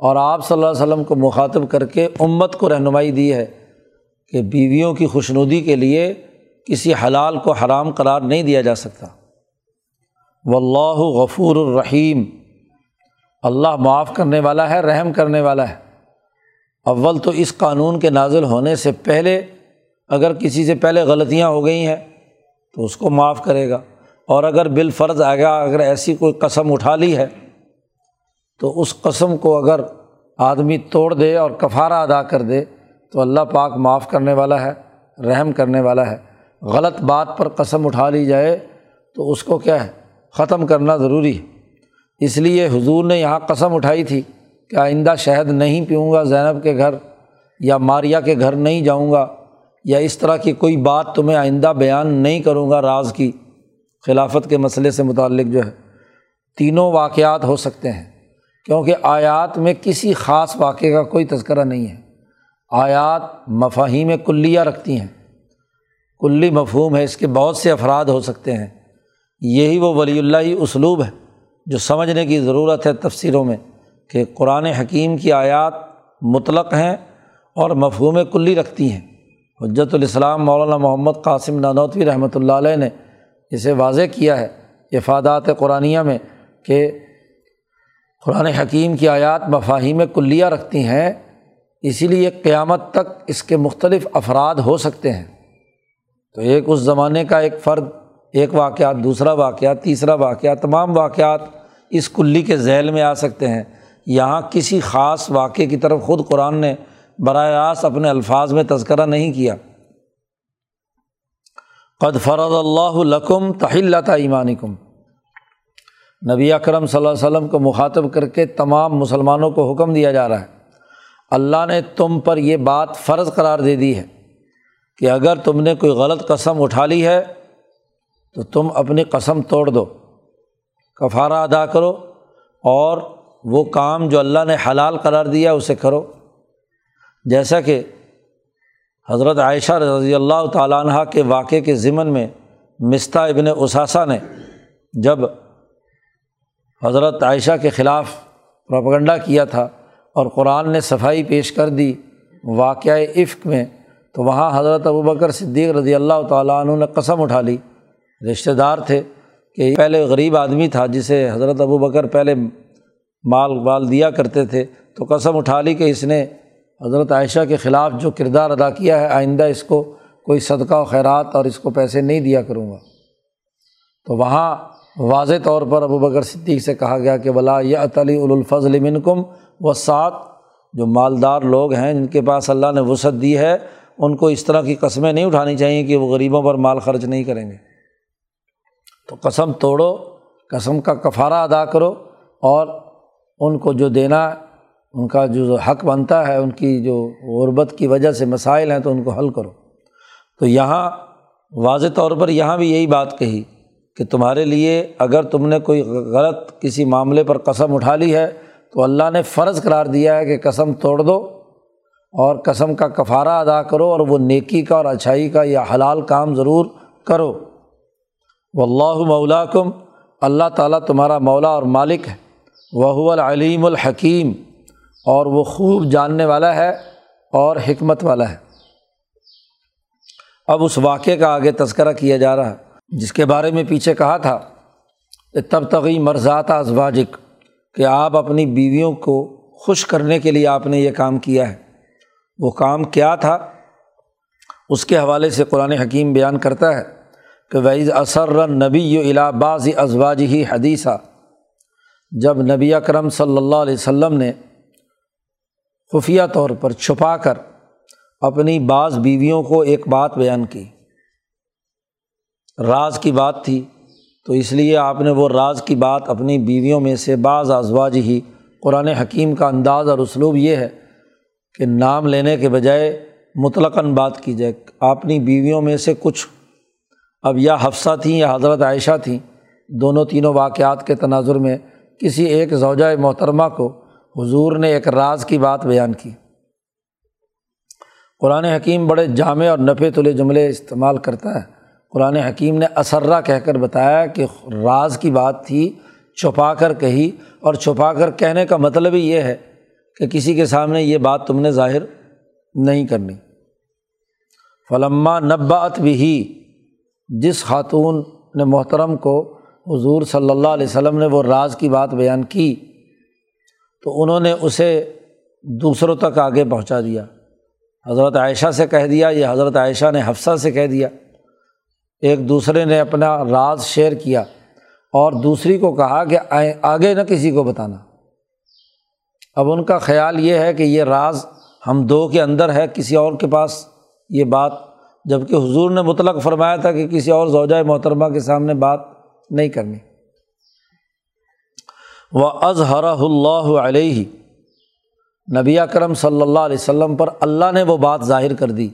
اور آپ صلی اللہ علیہ وسلم کو مخاطب کر کے امت کو رہنمائی دی ہے کہ بیویوں کی خوشنودی کے لیے کسی حلال کو حرام قرار نہیں دیا جا سکتا۔ و اللہ غفور الرحیم۔ اللہ معاف کرنے والا ہے، رحم کرنے والا ہے۔ اول تو اس قانون کے نازل ہونے سے پہلے اگر کسی سے پہلے غلطیاں ہو گئی ہیں تو اس کو معاف کرے گا۔ اور اگر بالفرض آئے گا اگر ایسی کوئی قسم اٹھا لی ہے، تو اس قسم کو اگر آدمی توڑ دے اور کفارہ ادا کر دے، تو اللہ پاک معاف کرنے والا ہے، رحم کرنے والا ہے۔ غلط بات پر قسم اٹھا لی جائے، تو اس کو کیا ہے؟ ختم کرنا ضروری ہے۔ اس لیے حضور نے یہاں قسم اٹھائی تھی کہ آئندہ شہد نہیں پیوں گا، زینب کے گھر یا ماریا کے گھر نہیں جاؤں گا یا اس طرح کی کوئی بات تمہیں آئندہ بیان نہیں کروں گا راز کی۔ خلافت کے مسئلے سے متعلق جو ہے، تینوں واقعات ہو سکتے ہیں۔ کیونکہ آیات میں کسی خاص واقعے کا کوئی تذکرہ نہیں ہے۔ آیات مفاہیم کلیہ رکھتی ہیں۔ کلی مفہوم ہے، اس کے بہت سے افراد ہو سکتے ہیں۔ یہی وہ ولی اللہ اسلوب ہے، جو سمجھنے کی ضرورت ہے تفسیروں میں کہ قرآن حکیم کی آیات مطلق ہیں اور مفہوم کلی رکھتی ہیں۔ حجت الاسلام مولانا محمد قاسم نانوتوی رحمۃ اللہ علیہ نے اسے واضح کیا ہے افادات قرآنیہ میں کہ قرآن حکیم کی آیات مفاہیم کلیہ رکھتی ہیں، اسی لیے قیامت تک اس کے مختلف افراد ہو سکتے ہیں۔ تو ایک اس زمانے کا ایک فرد، ایک واقعات، دوسرا واقعات، تیسرا واقعات، تمام واقعات اس کلی کے ذیل میں آ سکتے ہیں۔ یہاں کسی خاص واقعے کی طرف خود قرآن نے براہ راست اپنے الفاظ میں تذکرہ نہیں کیا۔ قد فرض اللہ لکم تحلۃ ایمانکم۔ نبی اکرم صلی اللہ علیہ وسلم کو مخاطب کر کے تمام مسلمانوں کو حکم دیا جا رہا ہے۔ اللہ نے تم پر یہ بات فرض قرار دے دی ہے کہ اگر تم نے کوئی غلط قسم اٹھا لی ہے تو تم اپنی قسم توڑ دو۔ کفارہ ادا کرو اور وہ کام جو اللہ نے حلال قرار دیا اسے کرو۔ جیسا کہ حضرت عائشہ رضی اللہ تعالیٰ عنہ کے واقعے کے ضمن میں مستہ ابن اثاثہ نے جب حضرت عائشہ کے خلاف پروپگنڈا کیا تھا اور قرآن نے صفائی پیش کر دی واقعہ عفق میں، تو وہاں حضرت ابو بکر صدیق رضی اللہ تعالیٰ عنہ نے قسم اٹھا لی۔ رشتہ دار تھے کہ پہلے غریب آدمی تھا جسے حضرت ابو بکر پہلے مال وال دیا کرتے تھے، تو قسم اٹھا لی کہ اس نے حضرت عائشہ کے خلاف جو کردار ادا کیا ہے، آئندہ اس کو کوئی صدقہ و خیرات اور اس کو پیسے نہیں دیا کروں گا۔ تو وہاں واضح طور پر ابو بکر صدیق سے کہا گیا کہ ولا یہ عطلی الفضل منکم و سات جو مالدار لوگ ہیں، جن کے پاس اللہ نے وسعت دی ہے، ان کو اس طرح کی قسمیں نہیں اٹھانی چاہیے کہ وہ غریبوں پر مال خرچ نہیں کریں گے۔ تو قسم توڑو، قسم کا کفارہ ادا کرو اور ان کو جو دینا ان کا جو حق بنتا ہے، ان کی جو غربت کی وجہ سے مسائل ہیں تو ان کو حل کرو۔ تو یہاں واضح طور پر یہاں بھی یہی بات کہی کہ تمہارے لیے اگر تم نے کوئی غلط کسی معاملے پر قسم اٹھا لی ہے، تو اللہ نے فرض قرار دیا ہے کہ قسم توڑ دو اور قسم کا کفارہ ادا کرو اور وہ نیکی کا اور اچھائی کا یا حلال کام ضرور کرو۔ و اللہ اللہ تعالیٰ تمہارا مولا اور مالک ہے۔ وہ العلیم الحکیم۔ اور وہ خوب جاننے والا ہے اور حکمت والا ہے۔ اب اس واقعے کا آگے تذکرہ کیا جا رہا ہے، جس کے بارے میں پیچھے کہا تھا کہ تب تغی مرزات ازواجک، کہ آپ اپنی بیویوں کو خوش کرنے کے لیے آپ نے یہ کام کیا ہے۔ وہ کام کیا تھا؟ اس کے حوالے سے قرآن حکیم بیان کرتا ہے کہ ویز اثر نبی الا بعض ازواج ہی حدیثہ جب نبی اکرم صلی اللہ علیہ وسلم نے خفیہ طور پر چھپا کر اپنی بعض بیویوں کو ایک بات بیان کی۔ راز کی بات تھی، تو اس لیے آپ نے وہ راز کی بات اپنی بیویوں میں سے بعض ازواج ہی قرآن حکیم کا انداز اور اسلوب یہ ہے کہ نام لینے کے بجائے مطلقاً بات کی جائے۔ اپنی بیویوں میں سے کچھ اب یا حفصہ تھیں یا حضرت عائشہ تھیں، دونوں تینوں واقعات کے تناظر میں کسی ایک زوجۂ محترمہ کو حضور نے ایک راز کی بات بیان کی۔ قرآن حکیم بڑے جامع اور نفے تلے جملے استعمال کرتا ہے۔ قرآن حکیم نے اسرہ کہہ کر بتایا کہ راز کی بات تھی، چھپا کر کہی۔ اور چھپا کر کہنے کا مطلب ہی یہ ہے کہ کسی کے سامنے یہ بات تم نے ظاہر نہیں کرنی۔ فلما نبات بھی جس خاتون نے محترم کو حضور صلی اللہ علیہ وسلم نے وہ راز کی بات بیان کی تو انہوں نے اسے دوسروں تک آگے پہنچا دیا۔ حضرت عائشہ سے کہہ دیا، یہ حضرت عائشہ نے حفصہ سے کہہ دیا۔ ایک دوسرے نے اپنا راز شیئر کیا اور دوسری کو کہا کہ آگے نہ کسی کو بتانا۔ اب ان کا خیال یہ ہے کہ یہ راز ہم دو کے اندر ہے، کسی اور کے پاس یہ بات جبکہ حضور نے مطلق فرمایا تھا کہ کسی اور زوجۂ محترمہ کے سامنے بات نہیں کرنی۔ وہ اظہر اللہ علیہ نبی کرم صلی اللہ علیہ وسلم پر اللہ نے وہ بات ظاہر کر دی۔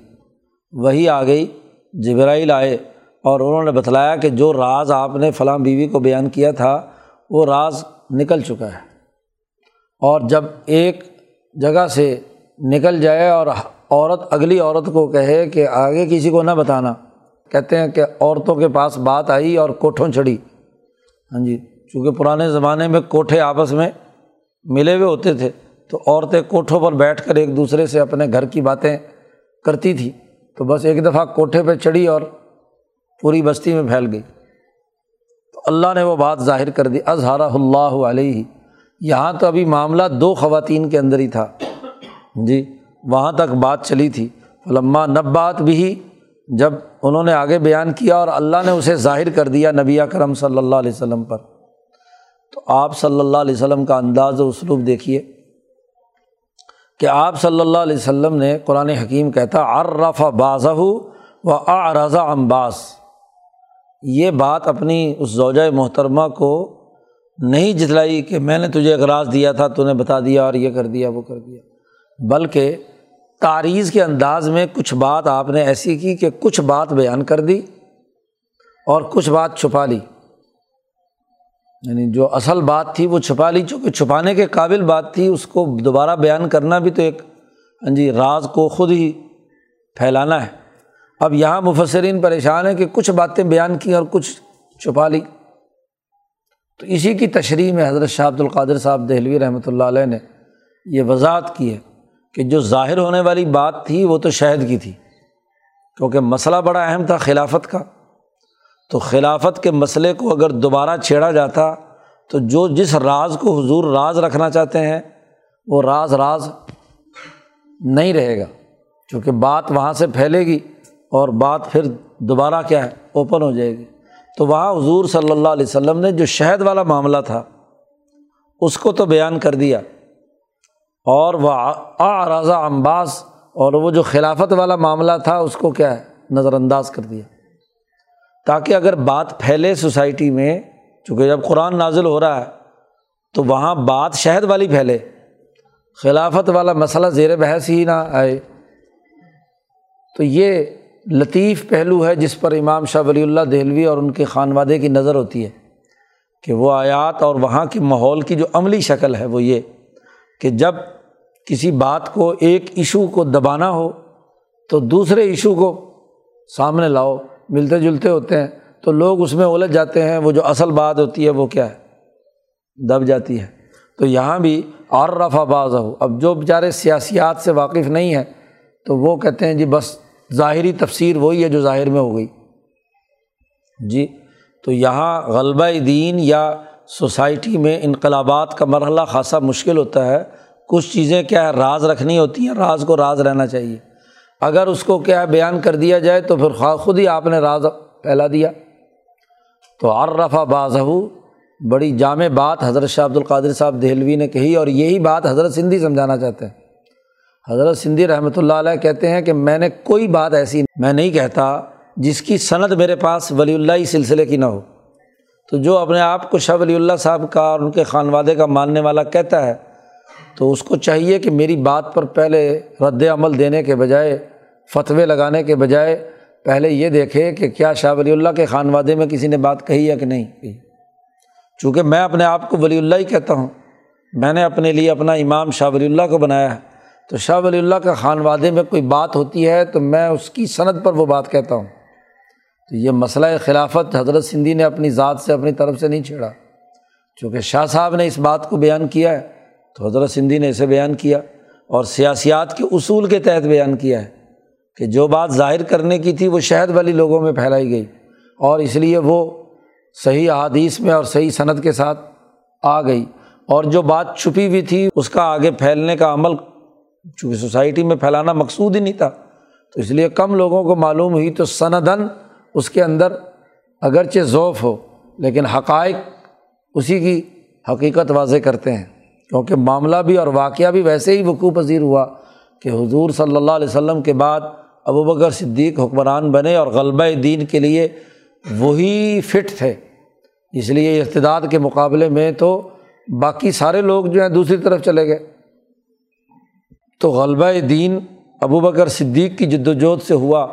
وہی آ گئی، جبرائیل آئے اور انہوں نے بتلایا کہ جو راز آپ نے فلاں بیوی کو بیان کیا تھا، وہ راز نکل چکا ہے۔ اور جب ایک جگہ سے نکل جائے اور عورت، اگلی عورت کو کہے کہ آگے کسی کو نہ بتانا، کہتے ہیں کہ عورتوں کے پاس بات آئی اور کوٹھوں چڑھی۔ ہاں جی۔ چونکہ پرانے زمانے میں کوٹھے آپس میں ملے ہوئے ہوتے تھے، تو عورتیں کوٹھوں پر بیٹھ کر ایک دوسرے سے اپنے گھر کی باتیں کرتی تھیں۔ تو بس ایک دفعہ کوٹھے پہ چڑھی اور پوری بستی میں پھیل گئی۔ تو اللہ نے وہ بات ظاہر کر دی اظہارہ اللہ علیہ۔ یہاں تو ابھی معاملہ دو خواتین کے اندر ہی تھا۔ جی وہاں تک بات چلی تھی۔ علما نب بات بھی جب انہوں نے آگے بیان کیا اور اللہ نے اسے ظاہر کر دیا نبی کرم صلی اللہ علیہ وسلم پر۔ تو آپ صلی اللہ علیہ وسلم کا انداز و اسلوب دیکھیے کہ آپ صلی اللہ علیہ وسلم نے قرآن حکیم کہتا عرف بازہ و آرضا امباس یہ بات اپنی اس زوجۂ محترمہ کو نہیں جتلائی کہ میں نے تجھے اغراض دیا تھا، تو نے بتا دیا اور یہ کر دیا، وہ کر دیا۔ بلکہ تاریخ کے انداز میں کچھ بات آپ نے ایسی کی کہ کچھ بات بیان کر دی اور کچھ بات چھپا لی۔ یعنی جو اصل بات تھی وہ چھپا لی، چونکہ چھپانے کے قابل بات تھی، اس کو دوبارہ بیان کرنا بھی تو ایک ہاں جی راز کو خود ہی پھیلانا ہے۔ اب یہاں مفسرین پریشان ہے کہ کچھ باتیں بیان کی اور کچھ چھپا لی۔ تو اسی کی تشریح میں حضرت شاہ عبد القادر صاحب دہلوی رحمۃ اللہ علیہ نے یہ وضاحت کی ہے کہ جو ظاہر ہونے والی بات تھی وہ تو شہد کی تھی، کیونکہ مسئلہ بڑا اہم تھا خلافت کا۔ تو خلافت کے مسئلے کو اگر دوبارہ چھیڑا جاتا تو جو جس راز کو حضور راز رکھنا چاہتے ہیں وہ راز راز نہیں رہے گا، چونکہ بات وہاں سے پھیلے گی اور بات پھر دوبارہ کیا ہے اوپن ہو جائے گی۔ تو وہاں حضور صلی اللہ علیہ وسلم نے جو شہد والا معاملہ تھا، اس کو تو بیان کر دیا۔ اور وہ آ امباس اور وہ جو خلافت والا معاملہ تھا، اس کو کیا ہے نظر انداز کر دیا۔ تاکہ اگر بات پھیلے سوسائٹی میں، چونکہ جب قرآن نازل ہو رہا ہے، تو وہاں بات شہد والی پھیلے۔ خلافت والا مسئلہ زیر بحث ہی نہ آئے۔ تو یہ لطیف پہلو ہے جس پر امام شاہ ولی اللہ دہلوی اور ان کے خانوادے کی نظر ہوتی ہے کہ وہ آیات اور وہاں کے ماحول کی جو عملی شکل ہے، وہ یہ کہ جب کسی بات کو ایک ایشو کو دبانا ہو، تو دوسرے ایشو کو سامنے لاؤ۔ ملتے جلتے ہوتے ہیں، تو لوگ اس میں الجھ جاتے ہیں، وہ جو اصل بات ہوتی ہے وہ کیا ہے؟ دب جاتی ہے۔ تو یہاں بھی اور رفع باز ہو اب جو بیچارے سیاسیات سے واقف نہیں ہیں، تو وہ کہتے ہیں جی بس ظاہری تفسیر وہی ہے جو ظاہر میں ہو گئی۔ جی تو یہاں غلبہ دین یا سوسائٹی میں انقلابات کا مرحلہ خاصا مشکل ہوتا ہے۔ کچھ چیزیں کیا ہے، راز رکھنی ہوتی ہیں، راز کو راز رہنا چاہیے۔ اگر اس کو کیا بیان کر دیا جائے تو پھر خواہ خود ہی آپ نے راز پھیلا دیا۔ تو عرفہ باز بڑی جامع بات حضرت شاہ عبد القادر صاحب دہلوی نے کہی اور یہی بات حضرت سندھی سمجھانا چاہتے ہیں۔ حضرت سندھی رحمۃ اللہ علیہ کہتے ہیں کہ میں نے کوئی بات ایسی میں نہیں کہتا جس کی صنعت میرے پاس ولی اللہ سلسلے کی نہ ہو۔ تو جو اپنے آپ کو شاہ ولی اللہ صاحب کا اور ان کے خانوادے کا ماننے والا کہتا ہے تو اس کو چاہیے کہ میری بات پر پہلے رد عمل دینے کے بجائے، فتوے لگانے کے بجائے پہلے یہ دیکھے کہ کیا شاہ ولی اللہ کے خانوادے میں کسی نے بات کہی ہے کہ نہیں کہی۔ چونکہ میں اپنے آپ کو ولی اللہ ہی کہتا ہوں۔ میں نے اپنے لیے اپنا امام شاہ ولی اللہ کو بنایا ہے۔ تو شاہ ولی اللہ کا خانوادے میں کوئی بات ہوتی ہے تو میں اس کی صنعت پر وہ بات کہتا ہوں۔ تو یہ مسئلہ خلافت حضرت سندھی نے اپنی ذات سے اپنی طرف سے نہیں چھیڑا۔ چونکہ شاہ صاحب نے اس بات کو بیان کیا ہے۔ تو حضرت سندھی نے اسے بیان کیا اور سیاسیات کے اصول کے تحت بیان کیا ہے کہ جو بات ظاہر کرنے کی تھی وہ شہد والی لوگوں میں پھیلائی گئی اور اس لیے وہ صحیح احادیث میں اور صحیح صنعت کے ساتھ آ گئی اور جو بات چھپی ہوئی تھی اس کا آگے پھیلنے کا عمل چونکہ سوسائٹی میں پھیلانا مقصود ہی نہیں تھا، تو اس لیے کم لوگوں کو معلوم ہوئی تو سندن اس کے اندر اگرچہ ذوف ہو، لیکن حقائق اسی کی حقیقت واضح کرتے ہیں۔ کیونکہ معاملہ بھی اور واقعہ بھی ویسے ہی وقوع پذیر ہوا کہ حضور صلی اللہ علیہ وسلم کے بعد ابو بکر صدیق حکمران بنے اور غلبہ دین کے لیے وہی فٹ تھے۔ اس لیے ارتداد کے مقابلے میں تو باقی سارے لوگ جو ہیں دوسری طرف چلے گئے۔ تو غلبہ دین ابو بکر صدیق کی جد وجہد سے ہوا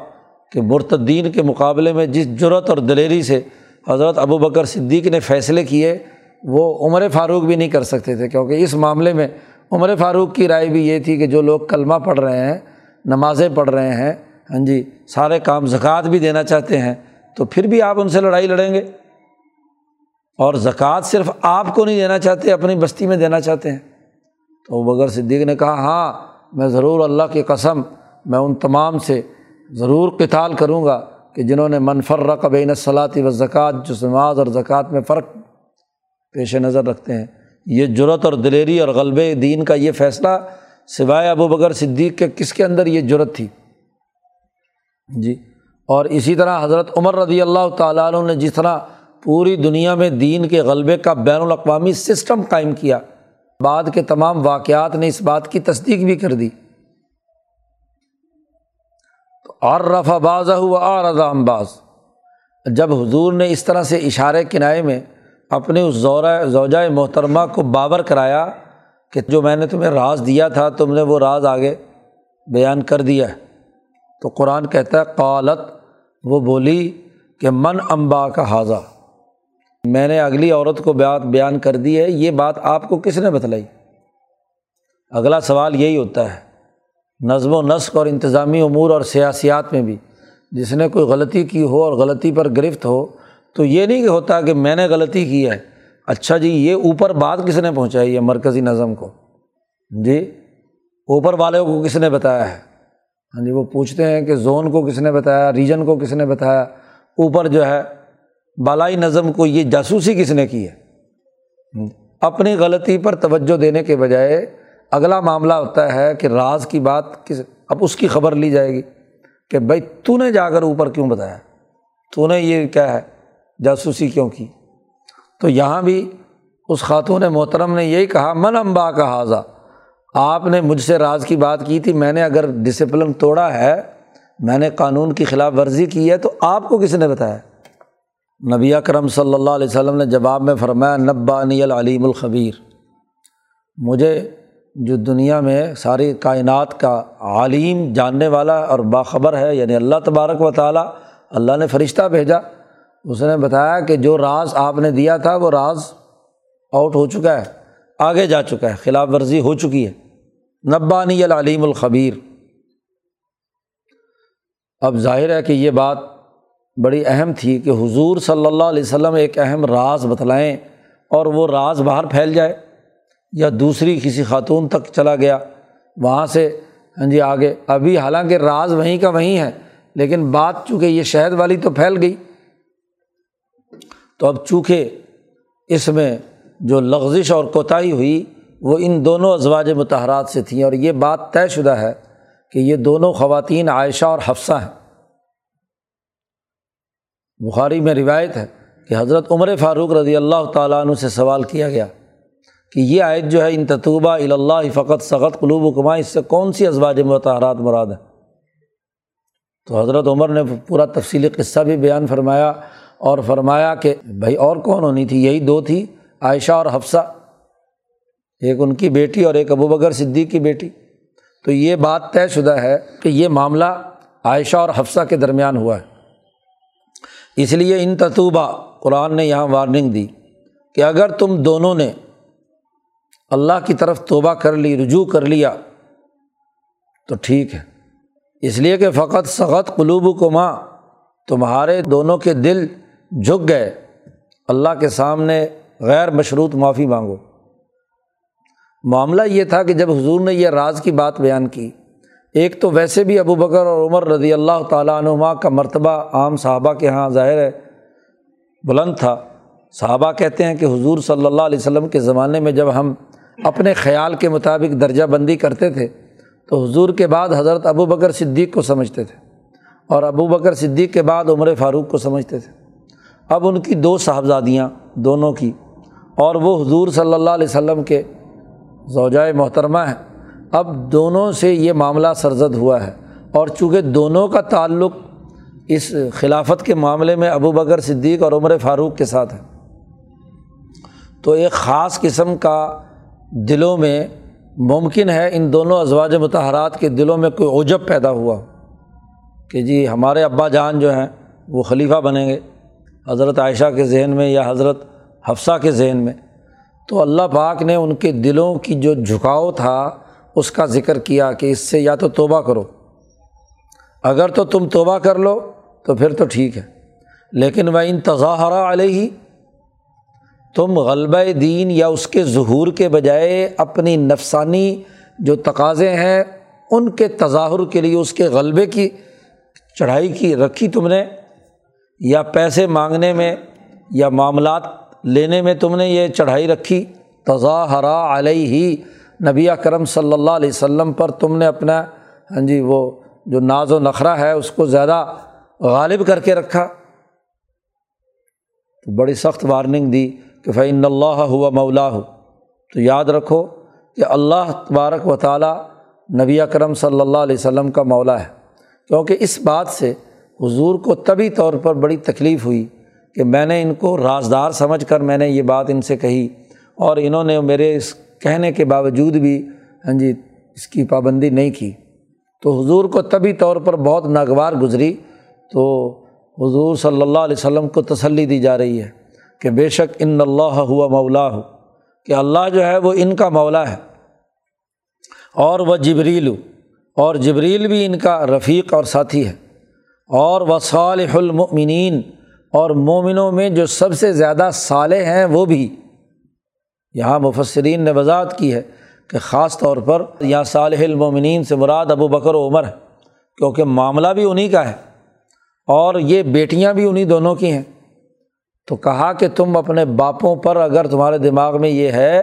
کہ مرتدین کے مقابلے میں جس جرت اور دلیری سے حضرت ابو بکر صدیق نے فیصلے کیے وہ عمر فاروق بھی نہیں کر سکتے تھے، کیونکہ اس معاملے میں عمر فاروق کی رائے بھی یہ تھی کہ جو لوگ کلمہ پڑھ رہے ہیں، نمازیں پڑھ رہے ہیں ہاں جی سارے کام زکوٰۃ بھی دینا چاہتے ہیں، تو پھر بھی آپ ان سے لڑائی لڑیں گے۔ اور زکوٰۃ صرف آپ کو نہیں دینا چاہتے، اپنی بستی میں دینا چاہتے ہیں۔ تو بغیر صدیق نے کہا ہاں میں ضرور اللہ کی قسم، میں ان تمام سے ضرور کتال کروں گا کہ جنہوں نے منفر بین صلاحی و زکوٰۃ جو نماز اور زکوٰۃ میں فرق پیش نظر رکھتے ہیں۔ یہ جرت اور دلیری اور غلب دین کا یہ فیصلہ سوائے ابو بکر صدیق کے کس کے اندر یہ جرت تھی؟ جی۔ اور اسی طرح حضرت عمر رضی اللہ تعالیٰ عنہ نے جس طرح پوری دنیا میں دین کے غلبے کا بین الاقوامی سسٹم قائم کیا، بعد کے تمام واقعات نے اس بات کی تصدیق بھی کر دی۔ تو اور رفا باز ہوا اور رضا امباز جب حضور نے اس طرح سے اشارے کنائے میں اپنے اس زورہ زوجۂ محترمہ کو بابر کرایا کہ جو میں نے تمہیں راز دیا تھا، تم نے وہ راز آگے بیان کر دیا ہے۔ تو قرآن کہتا ہے، قالت، وہ بولی کہ من امبا کا حاضہ میں نے اگلی عورت کو بات بیان کر دی ہے، یہ بات آپ کو کس نے بتلائی؟ اگلا سوال یہی ہوتا ہے، نظم و نسق اور انتظامی امور اور سیاسیات میں بھی، جس نے کوئی غلطی کی ہو اور غلطی پر گرفت ہو تو یہ نہیں کہ ہوتا کہ میں نے غلطی کی ہے۔ اچھا جی یہ اوپر بات کس نے پہنچائی ہے مرکزی نظم کو؟ جی اوپر والے کو کس نے بتایا ہے؟ ہاں جی وہ پوچھتے ہیں کہ زون کو کس نے بتایا، ریجن کو کس نے بتایا؟ اوپر جو ہے، بالائی نظم کو یہ جاسوسی کس نے کی ہے؟ اپنی غلطی پر توجہ دینے کے بجائے اگلا معاملہ ہوتا ہے کہ راز کی بات کس، اب اس کی خبر لی جائے گی کہ بھائی تو نے جا کر اوپر کیوں بتایا؟ تو نے یہ کیا ہے؟ جاسوسی کیوں کی؟ تو یہاں بھی اس خاتون محترم نے یہی کہا، من امبا کا حاضہ آپ نے مجھ سے راز کی بات کی تھی، میں نے اگر ڈسپلن توڑا ہے، میں نے قانون کی خلاف ورزی کی ہے، تو آپ کو کس نے بتایا؟ نبی کرم صلی اللہ علیہ وسلم نے جواب میں فرمایا، نبانی العلیم الخبیر مجھے جو دنیا میں ساری کائنات کا عالیم جاننے والا اور باخبر ہے یعنی اللہ تبارک و تعالیٰ، اللہ نے فرشتہ بھیجا۔ اس نے بتایا کہ جو راز آپ نے دیا تھا وہ راز آؤٹ ہو چکا ہے، آگے جا چکا ہے، خلاف ورزی ہو چکی ہے۔ نبانی العلیم الخبیر۔ اب ظاہر ہے کہ یہ بات بڑی اہم تھی کہ حضور صلی اللہ علیہ وسلم ایک اہم راز بتلائیں اور وہ راز باہر پھیل جائے یا دوسری کسی خاتون تک چلا گیا، وہاں سے ہاں جی آگے۔ ابھی حالانکہ راز وہیں کا وہیں ہے، لیکن بات چونکہ یہ شہد والی تو پھیل گئی۔ تو اب چونکہ اس میں جو لغزش اور کوتاہی ہوئی، وہ ان دونوں ازواج متحرات سے تھیں۔ اور یہ بات طے شدہ ہے کہ یہ دونوں خواتین عائشہ اور حفصہ ہیں۔ بخاری میں روایت ہے کہ حضرت عمر فاروق رضی اللہ تعالیٰ عنہ سے سوال کیا گیا کہ یہ آیت جو ہے، ان تطوبہ الا فقط سخت قلوب و کما اس سے کون سی ازواج متحرات مراد ہے تو حضرت عمر نے پورا تفصیلی قصہ بھی بیان فرمایا۔ اور فرمایا کہ بھائی اور کون ہونی تھی؟ یہی دو تھی، عائشہ اور حفصہ۔ ایک ان کی بیٹی اور ایک ابو بکر صدیق کی بیٹی۔ تو یہ بات طے شدہ ہے کہ یہ معاملہ عائشہ اور حفصہ کے درمیان ہوا ہے۔ اس لیے ان تطوبہ، قرآن نے یہاں وارننگ دی کہ اگر تم دونوں نے اللہ کی طرف توبہ کر لی، رجوع کر لیا، تو ٹھیک ہے۔ اس لیے کہ فقط سخت قلوب کو ماں تمہارے دونوں کے دل جھک گئے، اللہ کے سامنے غیر مشروط معافی مانگو۔ معاملہ یہ تھا کہ جب حضور نے یہ راز کی بات بیان کی، ایک تو ویسے بھی ابو بکر اور عمر رضی اللہ تعالیٰ عنما کا مرتبہ عام صحابہ کے یہاں ظاہر ہے، بلند تھا۔ صحابہ کہتے ہیں کہ حضور صلی اللہ علیہ وسلم کے زمانے میں جب ہم اپنے خیال کے مطابق درجہ بندی کرتے تھے، تو حضور کے بعد حضرت ابو بکر صدیق کو سمجھتے تھے اور ابو بکر صدیق کے بعد عمر فاروق کو سمجھتے تھے۔ اب ان کی دو صاحبزادیاں دونوں کی اور وہ حضور صلی اللہ علیہ وسلم کے زوجائے محترمہ ہیں۔ اب دونوں سے یہ معاملہ سرزد ہوا ہے اور چونکہ دونوں کا تعلق اس خلافت کے معاملے میں ابو بکر صدیق اور عمر فاروق کے ساتھ ہے۔ تو ایک خاص قسم کا دلوں میں ممکن ہے ان دونوں ازواج متحرات کے دلوں میں کوئی عجب پیدا ہوا کہ جی ہمارے ابا جان جو ہیں وہ خلیفہ بنیں گے۔ حضرت عائشہ کے ذہن میں یا حضرت حفصہ کے ذہن میں تو اللہ پاک نے ان کے دلوں کی جو جھکاؤ تھا اس کا ذکر کیا کہ اس سے یا تو توبہ کرو، اگر تو تم توبہ کر لو تو پھر تو ٹھیک ہے۔ لیکن وہ ان تضاہرہ علیہ، تم غلبہ دین یا اس کے ظہور کے بجائے اپنی نفسانی جو تقاضے ہیں، ان کے تظاہر کے لیے، اس کے غلبے کی چڑھائی کی رکھی تم نے۔ یا پیسے مانگنے میں یا معاملات لینے میں تم نے یہ چڑھائی رکھی؟ تضاہرا علیہ ہی نبی کرم صلی اللہ علیہ وسلم پر تم نے اپنا ہاں جی وہ جو ناز و نخرہ ہے، اس کو زیادہ غالب کر کے رکھا۔ تو بڑی سخت وارننگ دی کہ فعین اللہ ہوا مولا ہو تو یاد رکھو کہ اللہ تبارک و تعالیٰ نبی اکرم صلی اللہ علیہ وسلم کا مولا ہے۔ کیونکہ اس بات سے حضور کو طبی طور پر بڑی تکلیف ہوئی کہ میں نے ان کو رازدار سمجھ کر میں نے یہ بات ان سے کہی اور انہوں نے میرے اس کہنے کے باوجود بھی ہاں جی اس کی پابندی نہیں کی۔ تو حضور کو طبی طور پر بہت ناگوار گزری۔ تو حضور صلی اللہ علیہ وسلم کو تسلی دی جا رہی ہے کہ بے شک ان اللہ ہوا مولا ہو کہ اللہ جو ہے وہ ان کا مولا ہے۔ اور وہ جبریل، اور جبریل بھی ان کا رفیق اور ساتھی ہے۔ اور وہ صالح المؤمنین، اور مومنوں میں جو سب سے زیادہ صالح ہیں وہ بھی۔ یہاں مفسرین نے وضاحت کی ہے کہ خاص طور پر یہاں صالح المومنین سے مراد ابو بکر و عمر ہے کیونکہ معاملہ بھی انہیں کا ہے اور یہ بیٹیاں بھی انہیں دونوں کی ہیں۔ تو کہا کہ تم اپنے باپوں پر اگر تمہارے دماغ میں یہ ہے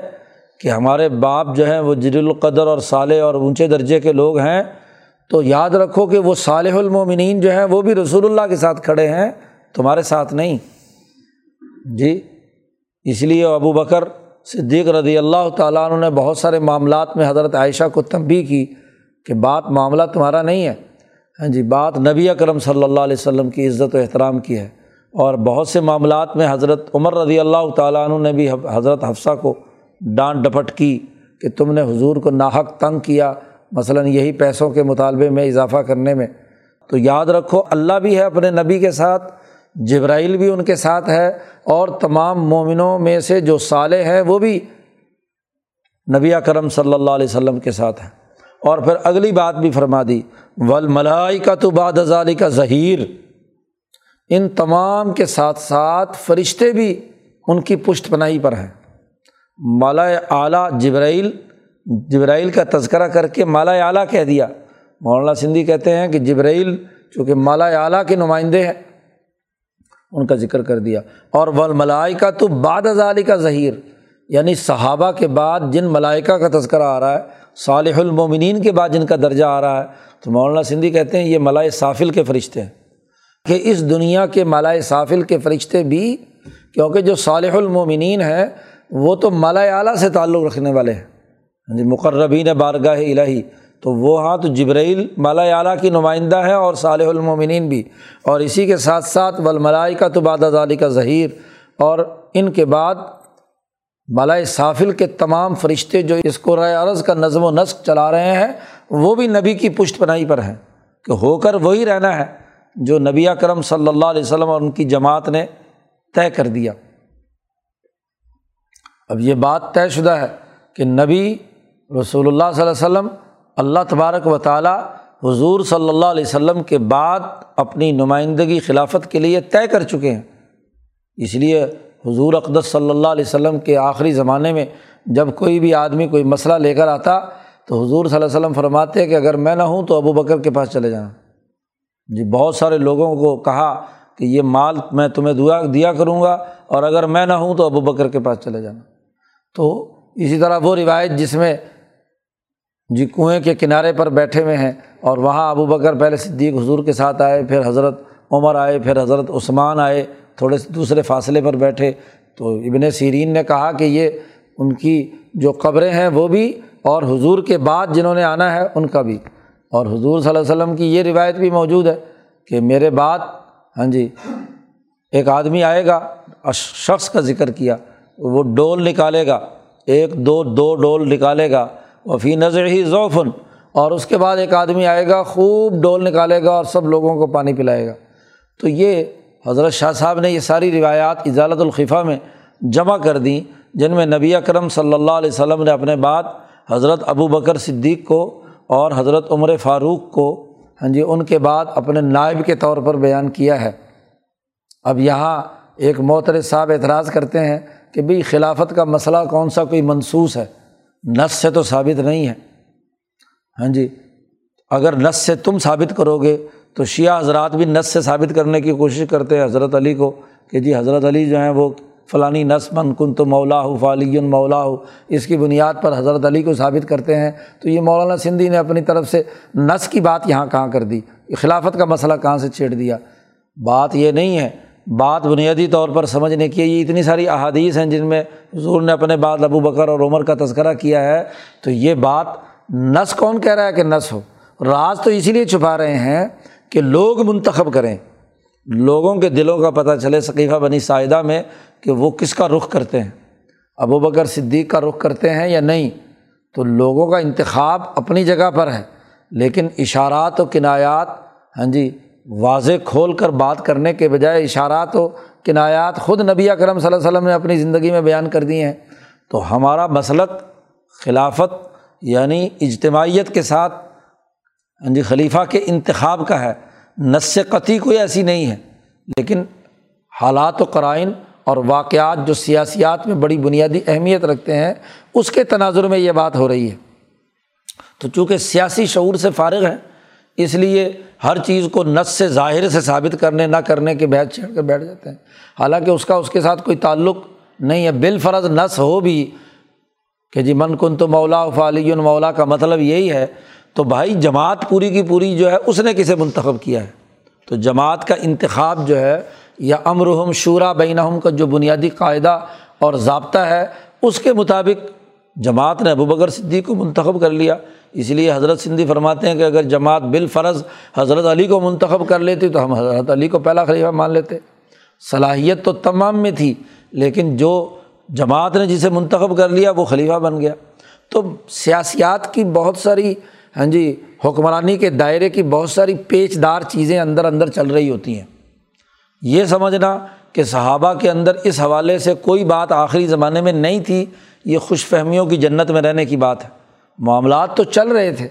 کہ ہمارے باپ جو ہیں وہ جر القدر اور صالح اور اونچے درجے کے لوگ ہیں تو یاد رکھو کہ وہ صالح المومنین جو ہیں، وہ بھی رسول اللہ کے ساتھ کھڑے ہیں، تمہارے ساتھ نہیں۔ جی اس لیے ابو بکر صدیق رضی اللہ تعالیٰ عنہ نے بہت سارے معاملات میں حضرت عائشہ کو تنبی کی کہ بات معاملہ تمہارا نہیں ہے۔ ہاں جی بات نبی اکرم صلی اللہ علیہ وسلم کی عزت و احترام کی ہے۔ اور بہت سے معاملات میں حضرت عمر رضی اللہ تعالیٰ عنہ نے بھی حضرت حفصہ کو ڈانٹ ڈپٹ کی کہ تم نے حضور کو ناحق تنگ کیا۔ مثلاً یہی پیسوں کے مطالبے میں اضافہ کرنے میں۔ تو یاد رکھو، اللہ بھی ہے اپنے نبی کے ساتھ، جبرائیل بھی ان کے ساتھ ہے، اور تمام مومنوں میں سے جو سالے ہیں، وہ بھی نبی کرم صلی اللہ علیہ وسلم کے ساتھ ہیں۔ اور پھر اگلی بات بھی فرما دی ول ملائی کا تو باد ازالی کا ظہیر۔ ان تمام کے ساتھ ساتھ فرشتے بھی ان کی پشت پناہی پر ہیں۔ مالا اعلیٰ جبرائیل جبرائیل کا تذکرہ کر کے مالا اعلیٰ کہہ دیا۔ مولانا سندھی کہتے ہیں کہ جبرائیل چونکہ مالا اعلیٰ کے نمائندے ہیں، ان کا ذکر کر دیا۔ اور ول ملائی کا تو بعد ازالی کا ظہیر یعنی صحابہ کے بعد جن ملائکہ کا تذکرہ آ رہا ہے، صالح المومنین کے بعد جن کا درجہ آ رہا ہے، تو مولانا سندھی کہتے ہیں یہ ملائے صافل کے فرشتے ہیں۔ کہ اس دنیا کے ملائے صافل کے فرشتے بھی، کیونکہ جو صالح المومنین ہیں، وہ تو مالا اعلیٰ سے تعلق رکھنے والے ہیں۔ ہاں جی مقربین بارگاہ الہی۔ تو وہ ہاں تو جبرائیل مالا اعلیٰ کی نمائندہ ہے اور صالح المومنین بھی۔ اور اسی کے ساتھ ساتھ ولملائی کا تو باد ازالی کا ظہیر۔ اور ان کے بعد ملائے صافل کے تمام فرشتے جو اس کو رائے عرض کا نظم و نسق چلا رہے ہیں، وہ بھی نبی کی پشت پناہی پر ہیں۔ کہ ہو کر وہی رہنا ہے جو نبی کرم صلی اللہ علیہ وسلم اور ان کی جماعت نے طے کر دیا۔ اب یہ بات طے شدہ ہے کہ نبی رسول اللہ صلی اللہ علیہ وسلم، اللہ تبارک و تعالیٰ حضور صلی اللہ علیہ وسلم کے بعد اپنی نمائندگی خلافت کے لیے طے کر چکے ہیں۔ اس لیے حضور اقدس صلی اللہ علیہ وسلم کے آخری زمانے میں جب کوئی بھی آدمی کوئی مسئلہ لے کر آتا تو حضور صلی اللہ علیہ وسلم فرماتے کہ اگر میں نہ ہوں تو ابو بکر کے پاس چلے جانا۔ جی بہت سارے لوگوں کو کہا کہ یہ مال میں تمہیں دعا دیا کروں گا اور اگر میں نہ ہوں تو ابو بکر کے پاس چلے جانا۔ تو اسی طرح وہ روایت جس میں جی کنویں کے کنارے پر بیٹھے ہوئے ہیں اور وہاں ابو بکر پہلے صدیق حضور کے ساتھ آئے، پھر حضرت عمر آئے، پھر حضرت عثمان آئے، تھوڑے سے دوسرے فاصلے پر بیٹھے۔ تو ابن سیرین نے کہا کہ یہ ان کی جو قبریں ہیں وہ بھی اور حضور کے بعد جنہوں نے آنا ہے ان کا بھی۔ اور حضور صلی اللہ علیہ وسلم کی یہ روایت بھی موجود ہے کہ میرے بعد ہاں جی ایک آدمی آئے گا شخص کا ذکر کیا، وہ ڈول نکالے گا، ایک دو دو ڈول نکالے گا۔ وہ فی نظر ہی ذوفن اور اس کے بعد ایک آدمی آئے گا، خوب ڈول نکالے گا اور سب لوگوں کو پانی پلائے گا۔ تو یہ حضرت شاہ صاحب نے یہ ساری روایات اجالت الخفہ میں جمع کر دیں، جن میں نبی اکرم صلی اللہ علیہ وسلم نے اپنے بعد حضرت ابو بکر صدیق کو اور حضرت عمر فاروق کو ہاں جی ان کے بعد اپنے نائب کے طور پر بیان کیا ہے۔ اب یہاں ایک موتر صاحب اعتراض کرتے ہیں کہ بھائی خلافت کا مسئلہ کون سا کوئی منسوس ہے۔ نس سے تو ثابت نہیں ہے۔ ہاں جی اگر نس سے تم ثابت کرو گے تو شیعہ حضرات بھی نس سے ثابت کرنے کی کوشش کرتے ہیں۔ حضرت علی کو کہ جی حضرت علی جو ہیں وہ فلانی نس من کن تو مولا ہو فالی مولا ہو اس کی بنیاد پر حضرت علی کو ثابت کرتے ہیں۔ تو یہ مولانا سندھی نے اپنی طرف سے نس کی بات یہاں کہاں کر دی؟ خلافت کا مسئلہ کہاں سے چھیڑ دیا؟ بات یہ نہیں ہے بات بنیادی طور پر سمجھنے کی یہ اتنی ساری احادیث ہیں جن میں حضور نے اپنے بعد ابو بکر اور عمر کا تذکرہ کیا ہے۔ تو یہ بات نس کون کہہ رہا ہے کہ نس ہو؟ راز تو اسی لیے چھپا رہے ہیں کہ لوگ منتخب کریں۔ لوگوں کے دلوں کا پتہ چلے ثقیفہ بنی سائدہ میں کہ وہ کس کا رخ کرتے ہیں۔ ابو بکر صدیق کا رخ کرتے ہیں یا نہیں؟ تو لوگوں کا انتخاب اپنی جگہ پر ہے، لیکن اشارات و کنایات ہاں جی واضح کھول کر بات کرنے کے بجائے اشارات و کنایات خود نبی اکرم صلی اللہ علیہ وسلم نے اپنی زندگی میں بیان کر دیے ہیں۔ تو ہمارا مسلک خلافت یعنی اجتماعیت کے ساتھ ہاں جی خلیفہ کے انتخاب کا ہے۔ نس قطعی کوئی ایسی نہیں ہے، لیکن حالات و قرائن اور واقعات جو سیاسیات میں بڑی بنیادی اہمیت رکھتے ہیں، اس کے تناظر میں یہ بات ہو رہی ہے۔ تو چونکہ سیاسی شعور سے فارغ ہیں، اس لیے ہر چیز کو نس سے ظاہر سے ثابت کرنے، نہ کرنے کے بحث چھیڑ کر بیٹھ جاتے ہیں۔ حالانکہ اس کا، اس کے ساتھ کوئی تعلق نہیں ہے۔ بال فرض نس ہو بھی کہ جی من کن تو مولا فعلی مولا کا مطلب یہی ہے۔ تو بھائی جماعت پوری کی پوری جو ہے، اس نے کسے منتخب کیا ہے؟ تو جماعت کا انتخاب جو ہے، یا امرحم شعرا بینہم کا جو بنیادی قاعدہ اور ضابطہ ہے، اس کے مطابق جماعت نے ابو بکر صدیق کو منتخب کر لیا۔ اس لیے حضرت سندھی فرماتے ہیں کہ اگر جماعت بالفرض حضرت علی کو منتخب کر لیتی تو ہم حضرت علی کو پہلا خلیفہ مان لیتے۔ صلاحیت تو تمام میں تھی، لیکن جو جماعت نے جسے منتخب کر لیا وہ خلیفہ بن گیا۔ تو سیاسیات کی بہت ساری ہاں جی حکمرانی کے دائرے کی بہت ساری پیچ دار چیزیں اندر اندر چل رہی ہوتی ہیں۔ یہ سمجھنا کہ صحابہ کے اندر اس حوالے سے کوئی بات آخری زمانے میں نہیں تھی یہ خوش فہمیوں کی جنت میں رہنے کی بات ہے۔ معاملات تو چل رہے تھے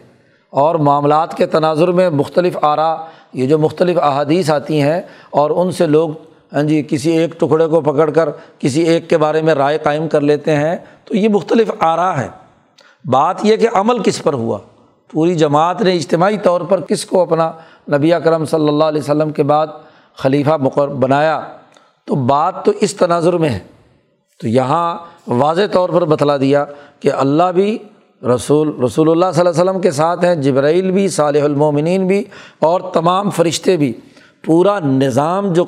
اور معاملات کے تناظر میں مختلف آرا، یہ جو مختلف احادیث آتی ہیں اور ان سے لوگ ہاں جی کسی ایک ٹکڑے کو پکڑ کر کسی ایک کے بارے میں رائے قائم کر لیتے ہیں، تو یہ مختلف آرا ہے بات یہ کہ عمل کس پر ہوا؟ پوری جماعت نے اجتماعی طور پر کس کو اپنا نبی اکرم صلی اللہ علیہ وسلم کے بعد خلیفہ مقر بنایا؟ تو بات تو اس تناظر میں ہے۔ تو یہاں واضح طور پر بتلا دیا کہ اللہ بھی رسول رسول اللہ صلی اللہ علیہ وسلم کے ساتھ ہیں، جبرائیل بھی، صالح المومنین بھی، اور تمام فرشتے بھی۔ پورا نظام جو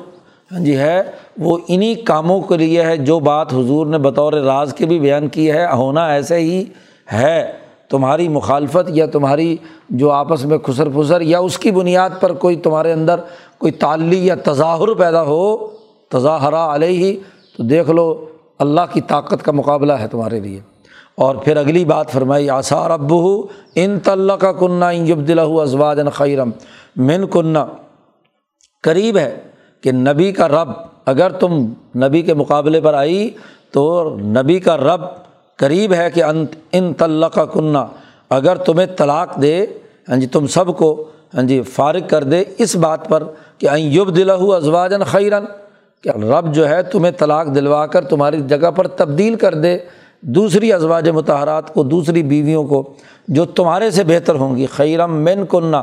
ہاں جی ہے، وہ انہیں کاموں کے لیے ہے جو بات حضور نے بطور راز کے بھی بیان کی ہے، ہونا ایسے ہی ہے۔ تمہاری مخالفت یا تمہاری جو آپس میں خسر پھسر یا اس کی بنیاد پر کوئی تمہارے اندر کوئی تعلی یا تظاہر پیدا ہو، تظاہرہ علیہ ہی تو دیکھ لو اللہ کی طاقت کا مقابلہ ہے تمہارے لیے۔ اور پھر اگلی بات فرمائی آثار ابو ان طلّہ کا کنہ انجب دلہ ازواج خیرم من کنہ قریب ہے کہ نبی کا رب، اگر تم نبی کے مقابلے پر آئی تو نبی کا رب قریب ہے کہ ان طلّہ کا کنہ اگر تمہیں طلاق دے ہاں جی تم سب کو ہاں جی فارغ کر دے اس بات پر کہ یب دلہ ازواجن خیرن کہ رب جو ہے تمہیں طلاق دلوا کر تمہاری جگہ پر تبدیل کر دے، دوسری ازواج متحرات کو، دوسری بیویوں کو، جو تمہارے سے بہتر ہوں گی۔ خیرم مین کنہ،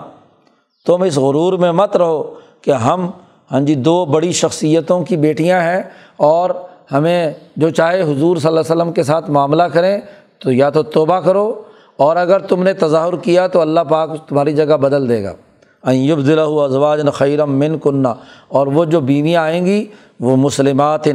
تم اس غرور میں مت رہو کہ ہم ہاں جی دو بڑی شخصیتوں کی بیٹیاں ہیں اور ہمیں جو چاہے حضور صلی اللہ علیہ وسلم کے ساتھ معاملہ کریں تو یا تو توبہ کرو اور اگر تم نے تظاہر کیا تو اللہ پاک تمہاری جگہ بدل دے گا۔ ایب ضلع ازواج خیرم من کنہ اور وہ جو بیویاں آئیں گی، وہ مسلمات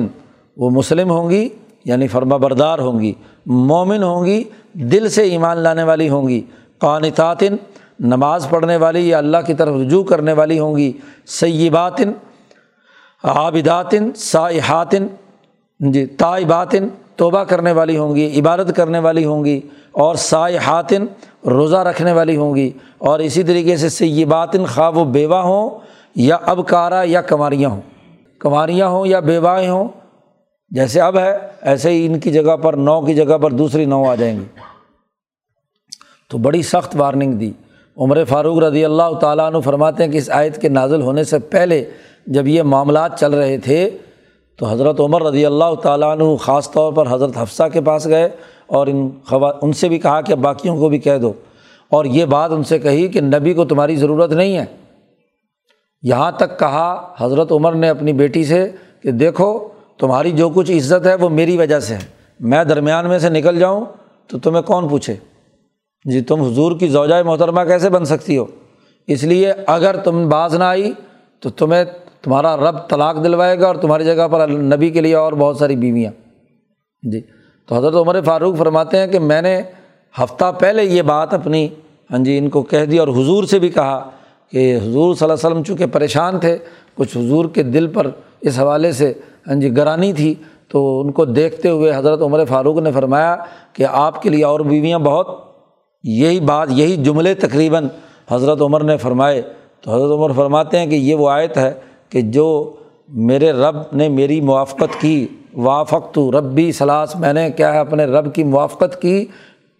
وہ مسلم ہوں گی یعنی فرما بردار ہوں گی، مومن ہوں گی، دل سے ایمان لانے والی ہوں گی، قانتاتن، نماز پڑھنے والی یا اللہ کی طرف رجوع کرنے والی ہوں گی، سیباتن، عابداتن، سائحاتن جی تائ باطن توبہ کرنے والی ہوں گی، عبادت کرنے والی ہوں گی اور سائے حاطن روزہ رکھنے والی ہوں گی اور اسی طریقے سے سی باطن خواہ و بیوہ ہوں یا اب کارا یا کماریاں ہوں۔ کماریاں ہوں یا بیواہیں ہوں، جیسے اب ہے، ایسے ہی ان کی جگہ پر نو کی جگہ پر دوسری نو آ جائیں گی۔ تو بڑی سخت وارننگ دی۔ عمر فاروق رضی اللہ تعالیٰ عنہ فرماتے ہیں کہ اس آیت کے نازل ہونے سے پہلے جب یہ معاملات چل رہے تھے تو حضرت عمر رضی اللہ تعالیٰ عنہ خاص طور پر حضرت حفصہ کے پاس گئے اور ان خوا، ان سے بھی کہا کہ باقیوں کو بھی کہہ دو اور یہ بات ان سے کہی کہ نبی کو تمہاری ضرورت نہیں ہے۔ یہاں تک کہا حضرت عمر نے اپنی بیٹی سے کہ دیکھو تمہاری جو کچھ عزت ہے وہ میری وجہ سے ہے۔ میں درمیان میں سے نکل جاؤں تو تمہیں کون پوچھے؟ جی تم حضور کی زوجائے محترمہ کیسے بن سکتی ہو؟ اس لیے اگر تم باز نہ آئی تو تمہیں تمہارا رب طلاق دلوائے گا اور تمہاری جگہ پر نبی کے لیے اور بہت ساری بیویاں۔ جی۔ تو حضرت عمر فاروق فرماتے ہیں کہ میں نے ہفتہ پہلے یہ بات اپنی ہاں جی ان کو کہہ دی اور حضور سے بھی کہا کہ حضور صلی اللہ علیہ وسلم چونکہ پریشان تھے، کچھ حضور کے دل پر اس حوالے سے ہاں جی گرانی تھی، تو ان کو دیکھتے ہوئے حضرت عمر فاروق نے فرمایا کہ آپ کے لیے اور بیویاں بہت۔ یہی بات، یہی جملے تقریباً حضرت عمر نے فرمائے۔ تو حضرت عمر فرماتے ہیں کہ یہ وہ آیت ہے کہ جو میرے رب نے میری موافقت کی وافق تو ربی سلاس، میں نے کیا ہے، اپنے رب کی موافقت کی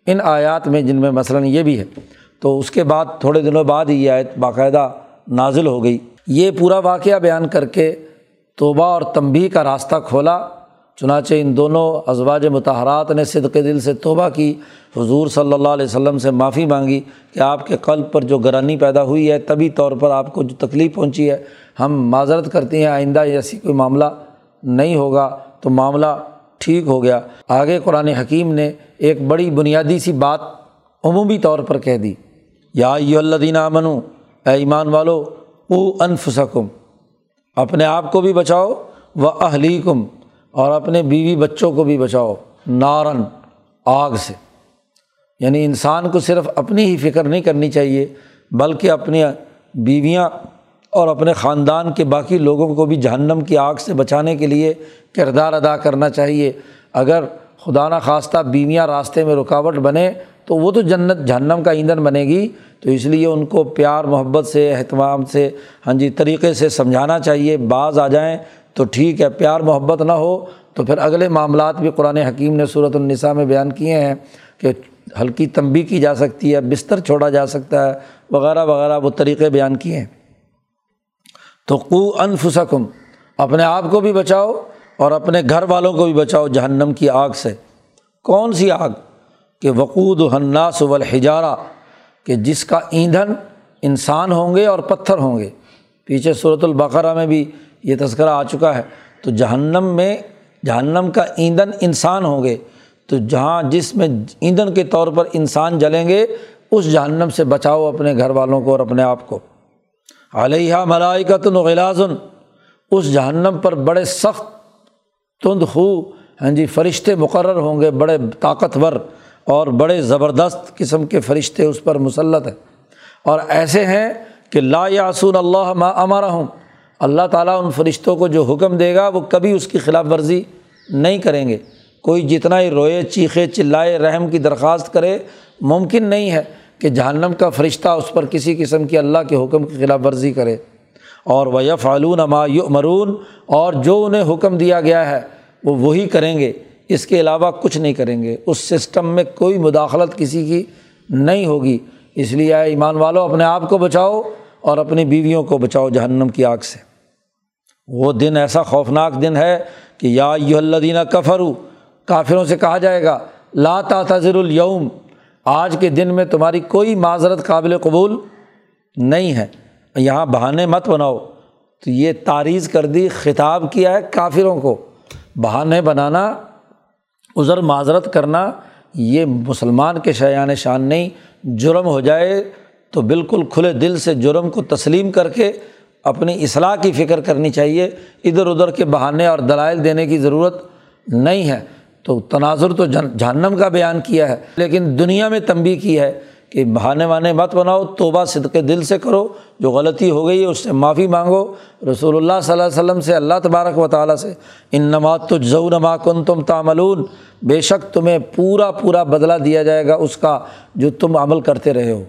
ان آیات میں، جن میں مثلاً یہ بھی ہے۔ تو اس کے بعد تھوڑے دنوں بعد ہی یہ آیت باقاعدہ نازل ہو گئی۔ یہ پورا واقعہ بیان کر کے توبہ اور تنبی کا راستہ کھولا۔ چنانچہ ان دونوں ازواج متحرات نے صدق دل سے توبہ کی۔ حضور صلی اللہ علیہ وسلم سے معافی مانگی کہ آپ کے قلب پر جو گرانی پیدا ہوئی ہے طبی طور پر آپ کو جو تکلیف پہنچی ہے ہم معذرت کرتے ہیں، آئندہ ایسی کوئی معاملہ نہیں ہوگا۔ تو معاملہ ٹھیک ہو گیا۔ آگے قرآن حکیم نے ایک بڑی بنیادی سی بات عمومی طور پر کہہ دی۔ یا اللہ امنو اے ایمان والو او انفسکم، اپنے آپ کو بھی بچاؤ، و اہلی کم اور اپنے بیوی بچوں کو بھی بچاؤ، نارن، آگ سے۔ یعنی انسان کو صرف اپنی ہی فکر نہیں کرنی چاہیے، بلکہ اپنی بیویاں اور اپنے خاندان کے باقی لوگوں کو بھی جہنم کی آگ سے بچانے کے لیے کردار ادا کرنا چاہیے۔ اگر خدا نخواستہ بیویاں راستے میں رکاوٹ بنے تو وہ تو جنت، جہنم کا ایندھن بنے گی۔ تو اس لیے ان کو پیار، محبت سے اہتمام سے ہاں جی طریقے سے سمجھانا چاہیے۔ بعض آ جائیں تو ٹھیک ہے، پیار، محبت نہ ہو تو پھر اگلے معاملات بھی قرآن حکیم نے صورت النساء میں بیان کیے ہیں کہ ہلکی تنبی کی جا سکتی ہے، بستر چھوڑا جا سکتا ہے، وغیرہ وغیرہ، وہ طریقے بیان کیے ہیں۔ تو قو انفسکم، اپنے آپ کو بھی بچاؤ اور اپنے گھر والوں کو بھی بچاؤ جہنم کی آگ سے۔ کون سی آگ؟ کہ وقود و حناس والحجارہ، کہ جس کا ایندھن انسان ہوں گے اور پتھر ہوں گے۔ پیچھے صورت البقرہ میں بھی یہ تذکرہ آ چکا ہے۔ تو جہنم میں، جہنم کا ایندھن انسان ہوں گے۔ تو جہاں جس میں ایندھن کے طور پر انسان جلیں گے، اس جہنم سے بچاؤ اپنے گھر والوں کو اور اپنے آپ کو۔ علیہ ملائکت غلازن، اس جہنم پر بڑے سخت تند خو ہاں جی فرشتے مقرر ہوں گے، بڑے طاقتور اور بڑے زبردست قسم کے فرشتے اس پر مسلط ہیں۔ اور ایسے ہیں کہ لا یاسون اللہ ما امارا ہوں اللہ تعالیٰ ان فرشتوں کو جو حکم دے گا، وہ کبھی اس کی خلاف ورزی نہیں کریں گے۔ کوئی جتنا ہی روئے، چیخے، چلائے، رحم کی درخواست کرے، ممکن نہیں ہے۔ کہ جہنم کا فرشتہ اس پر کسی قسم کی اللہ کے حکم کی خلاف ورزی کرے۔ اور وہ فعلون ما مرون اور جو انہیں حکم دیا گیا ہے، وہ وہی کریں گے۔ اس کے علاوہ کچھ نہیں کریں گے۔ اس سسٹم میں کوئی مداخلت کسی کی نہیں ہوگی۔ اس لیے آئے ایمان والو، اپنے آپ کو بچاؤ اور اپنی بیویوں کو بچاؤ جہنم کی آگ سے۔ وہ دن ایسا خوفناک دن ہے کہ یا یو اللہ دینہ کفرو کافروں سے کہا جائے گا، لا تاثر الیوم آج کے دن میں تمہاری کوئی معذرت قابل قبول نہیں ہے۔ یہاں بہانے مت بناؤ۔ تو یہ تاریخ کر دی، خطاب کیا ہے کافروں کو۔ بہانے بنانا ازر معذرت کرنا، یہ مسلمان کے شیان شان نہیں۔ جرم ہو جائے تو بالکل کھلے دل سے جرم کو تسلیم کر کے اپنی اصلاح کی فکر کرنی چاہیے۔ ادھر ادھر کے بہانے اور دلائل دینے کی ضرورت نہیں ہے۔ تو تناظر تو جہنم کا بیان کیا ہے، لیکن دنیا میں تنبی کی ہے کہ بہانے وانے مت بناؤ، توبہ صدقے دل سے کرو، جو غلطی ہو گئی ہے اس سے معافی مانگو۔ رسول اللہ صلی اللہ علیہ وسلم سے، اللہ تبارک و تعالیٰ سے ان نمات تو ضو نما کن تم تاملون بے شک تمہیں پورا پورا بدلہ دیا جائے گا اس کا جو تم عمل کرتے رہے ہو۔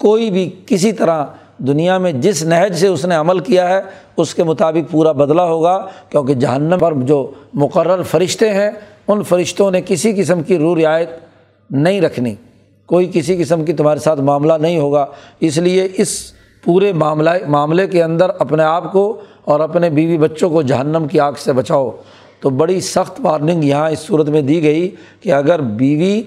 کوئی بھی کسی طرح دنیا میں جس نہج سے اس نے عمل کیا ہے، اس کے مطابق پورا بدلہ ہوگا، کیونکہ جہنم پر جو مقرر فرشتے ہیں ان فرشتوں نے کسی قسم کی رو رعایت نہیں رکھنی۔ کوئی کسی قسم کی تمہارے ساتھ معاملہ نہیں ہوگا۔ اس لیے اس پورے معاملہ معاملے کے اندر اپنے آپ کو اور اپنے بیوی بچوں کو جہنم کی آگ سے بچاؤ۔ تو بڑی سخت وارننگ یہاں اس صورت میں دی گئی کہ اگر بیوی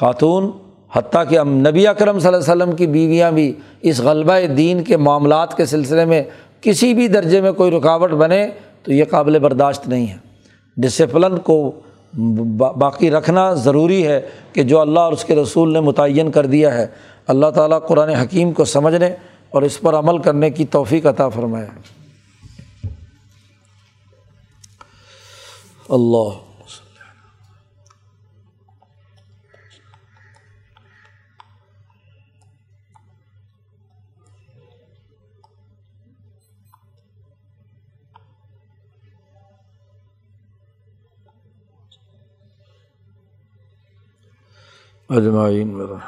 خاتون، حتیٰ کہ نبی اکرم صلی اللہ علیہ وسلم کی بیویاں بھی اس غلبہ دین کے معاملات کے سلسلے میں کسی بھی درجے میں کوئی رکاوٹ بنے تو یہ قابل برداشت نہیں ہے۔ ڈسپلن کو باقی رکھنا ضروری ہے کہ جو اللہ اور اس کے رسول نے متعین کر دیا ہے، اللہ تعالیٰ قرآن حکیم کو سمجھنے اور اس پر عمل کرنے کی توفیق عطا فرمائے۔ اللہ اجمعین میرا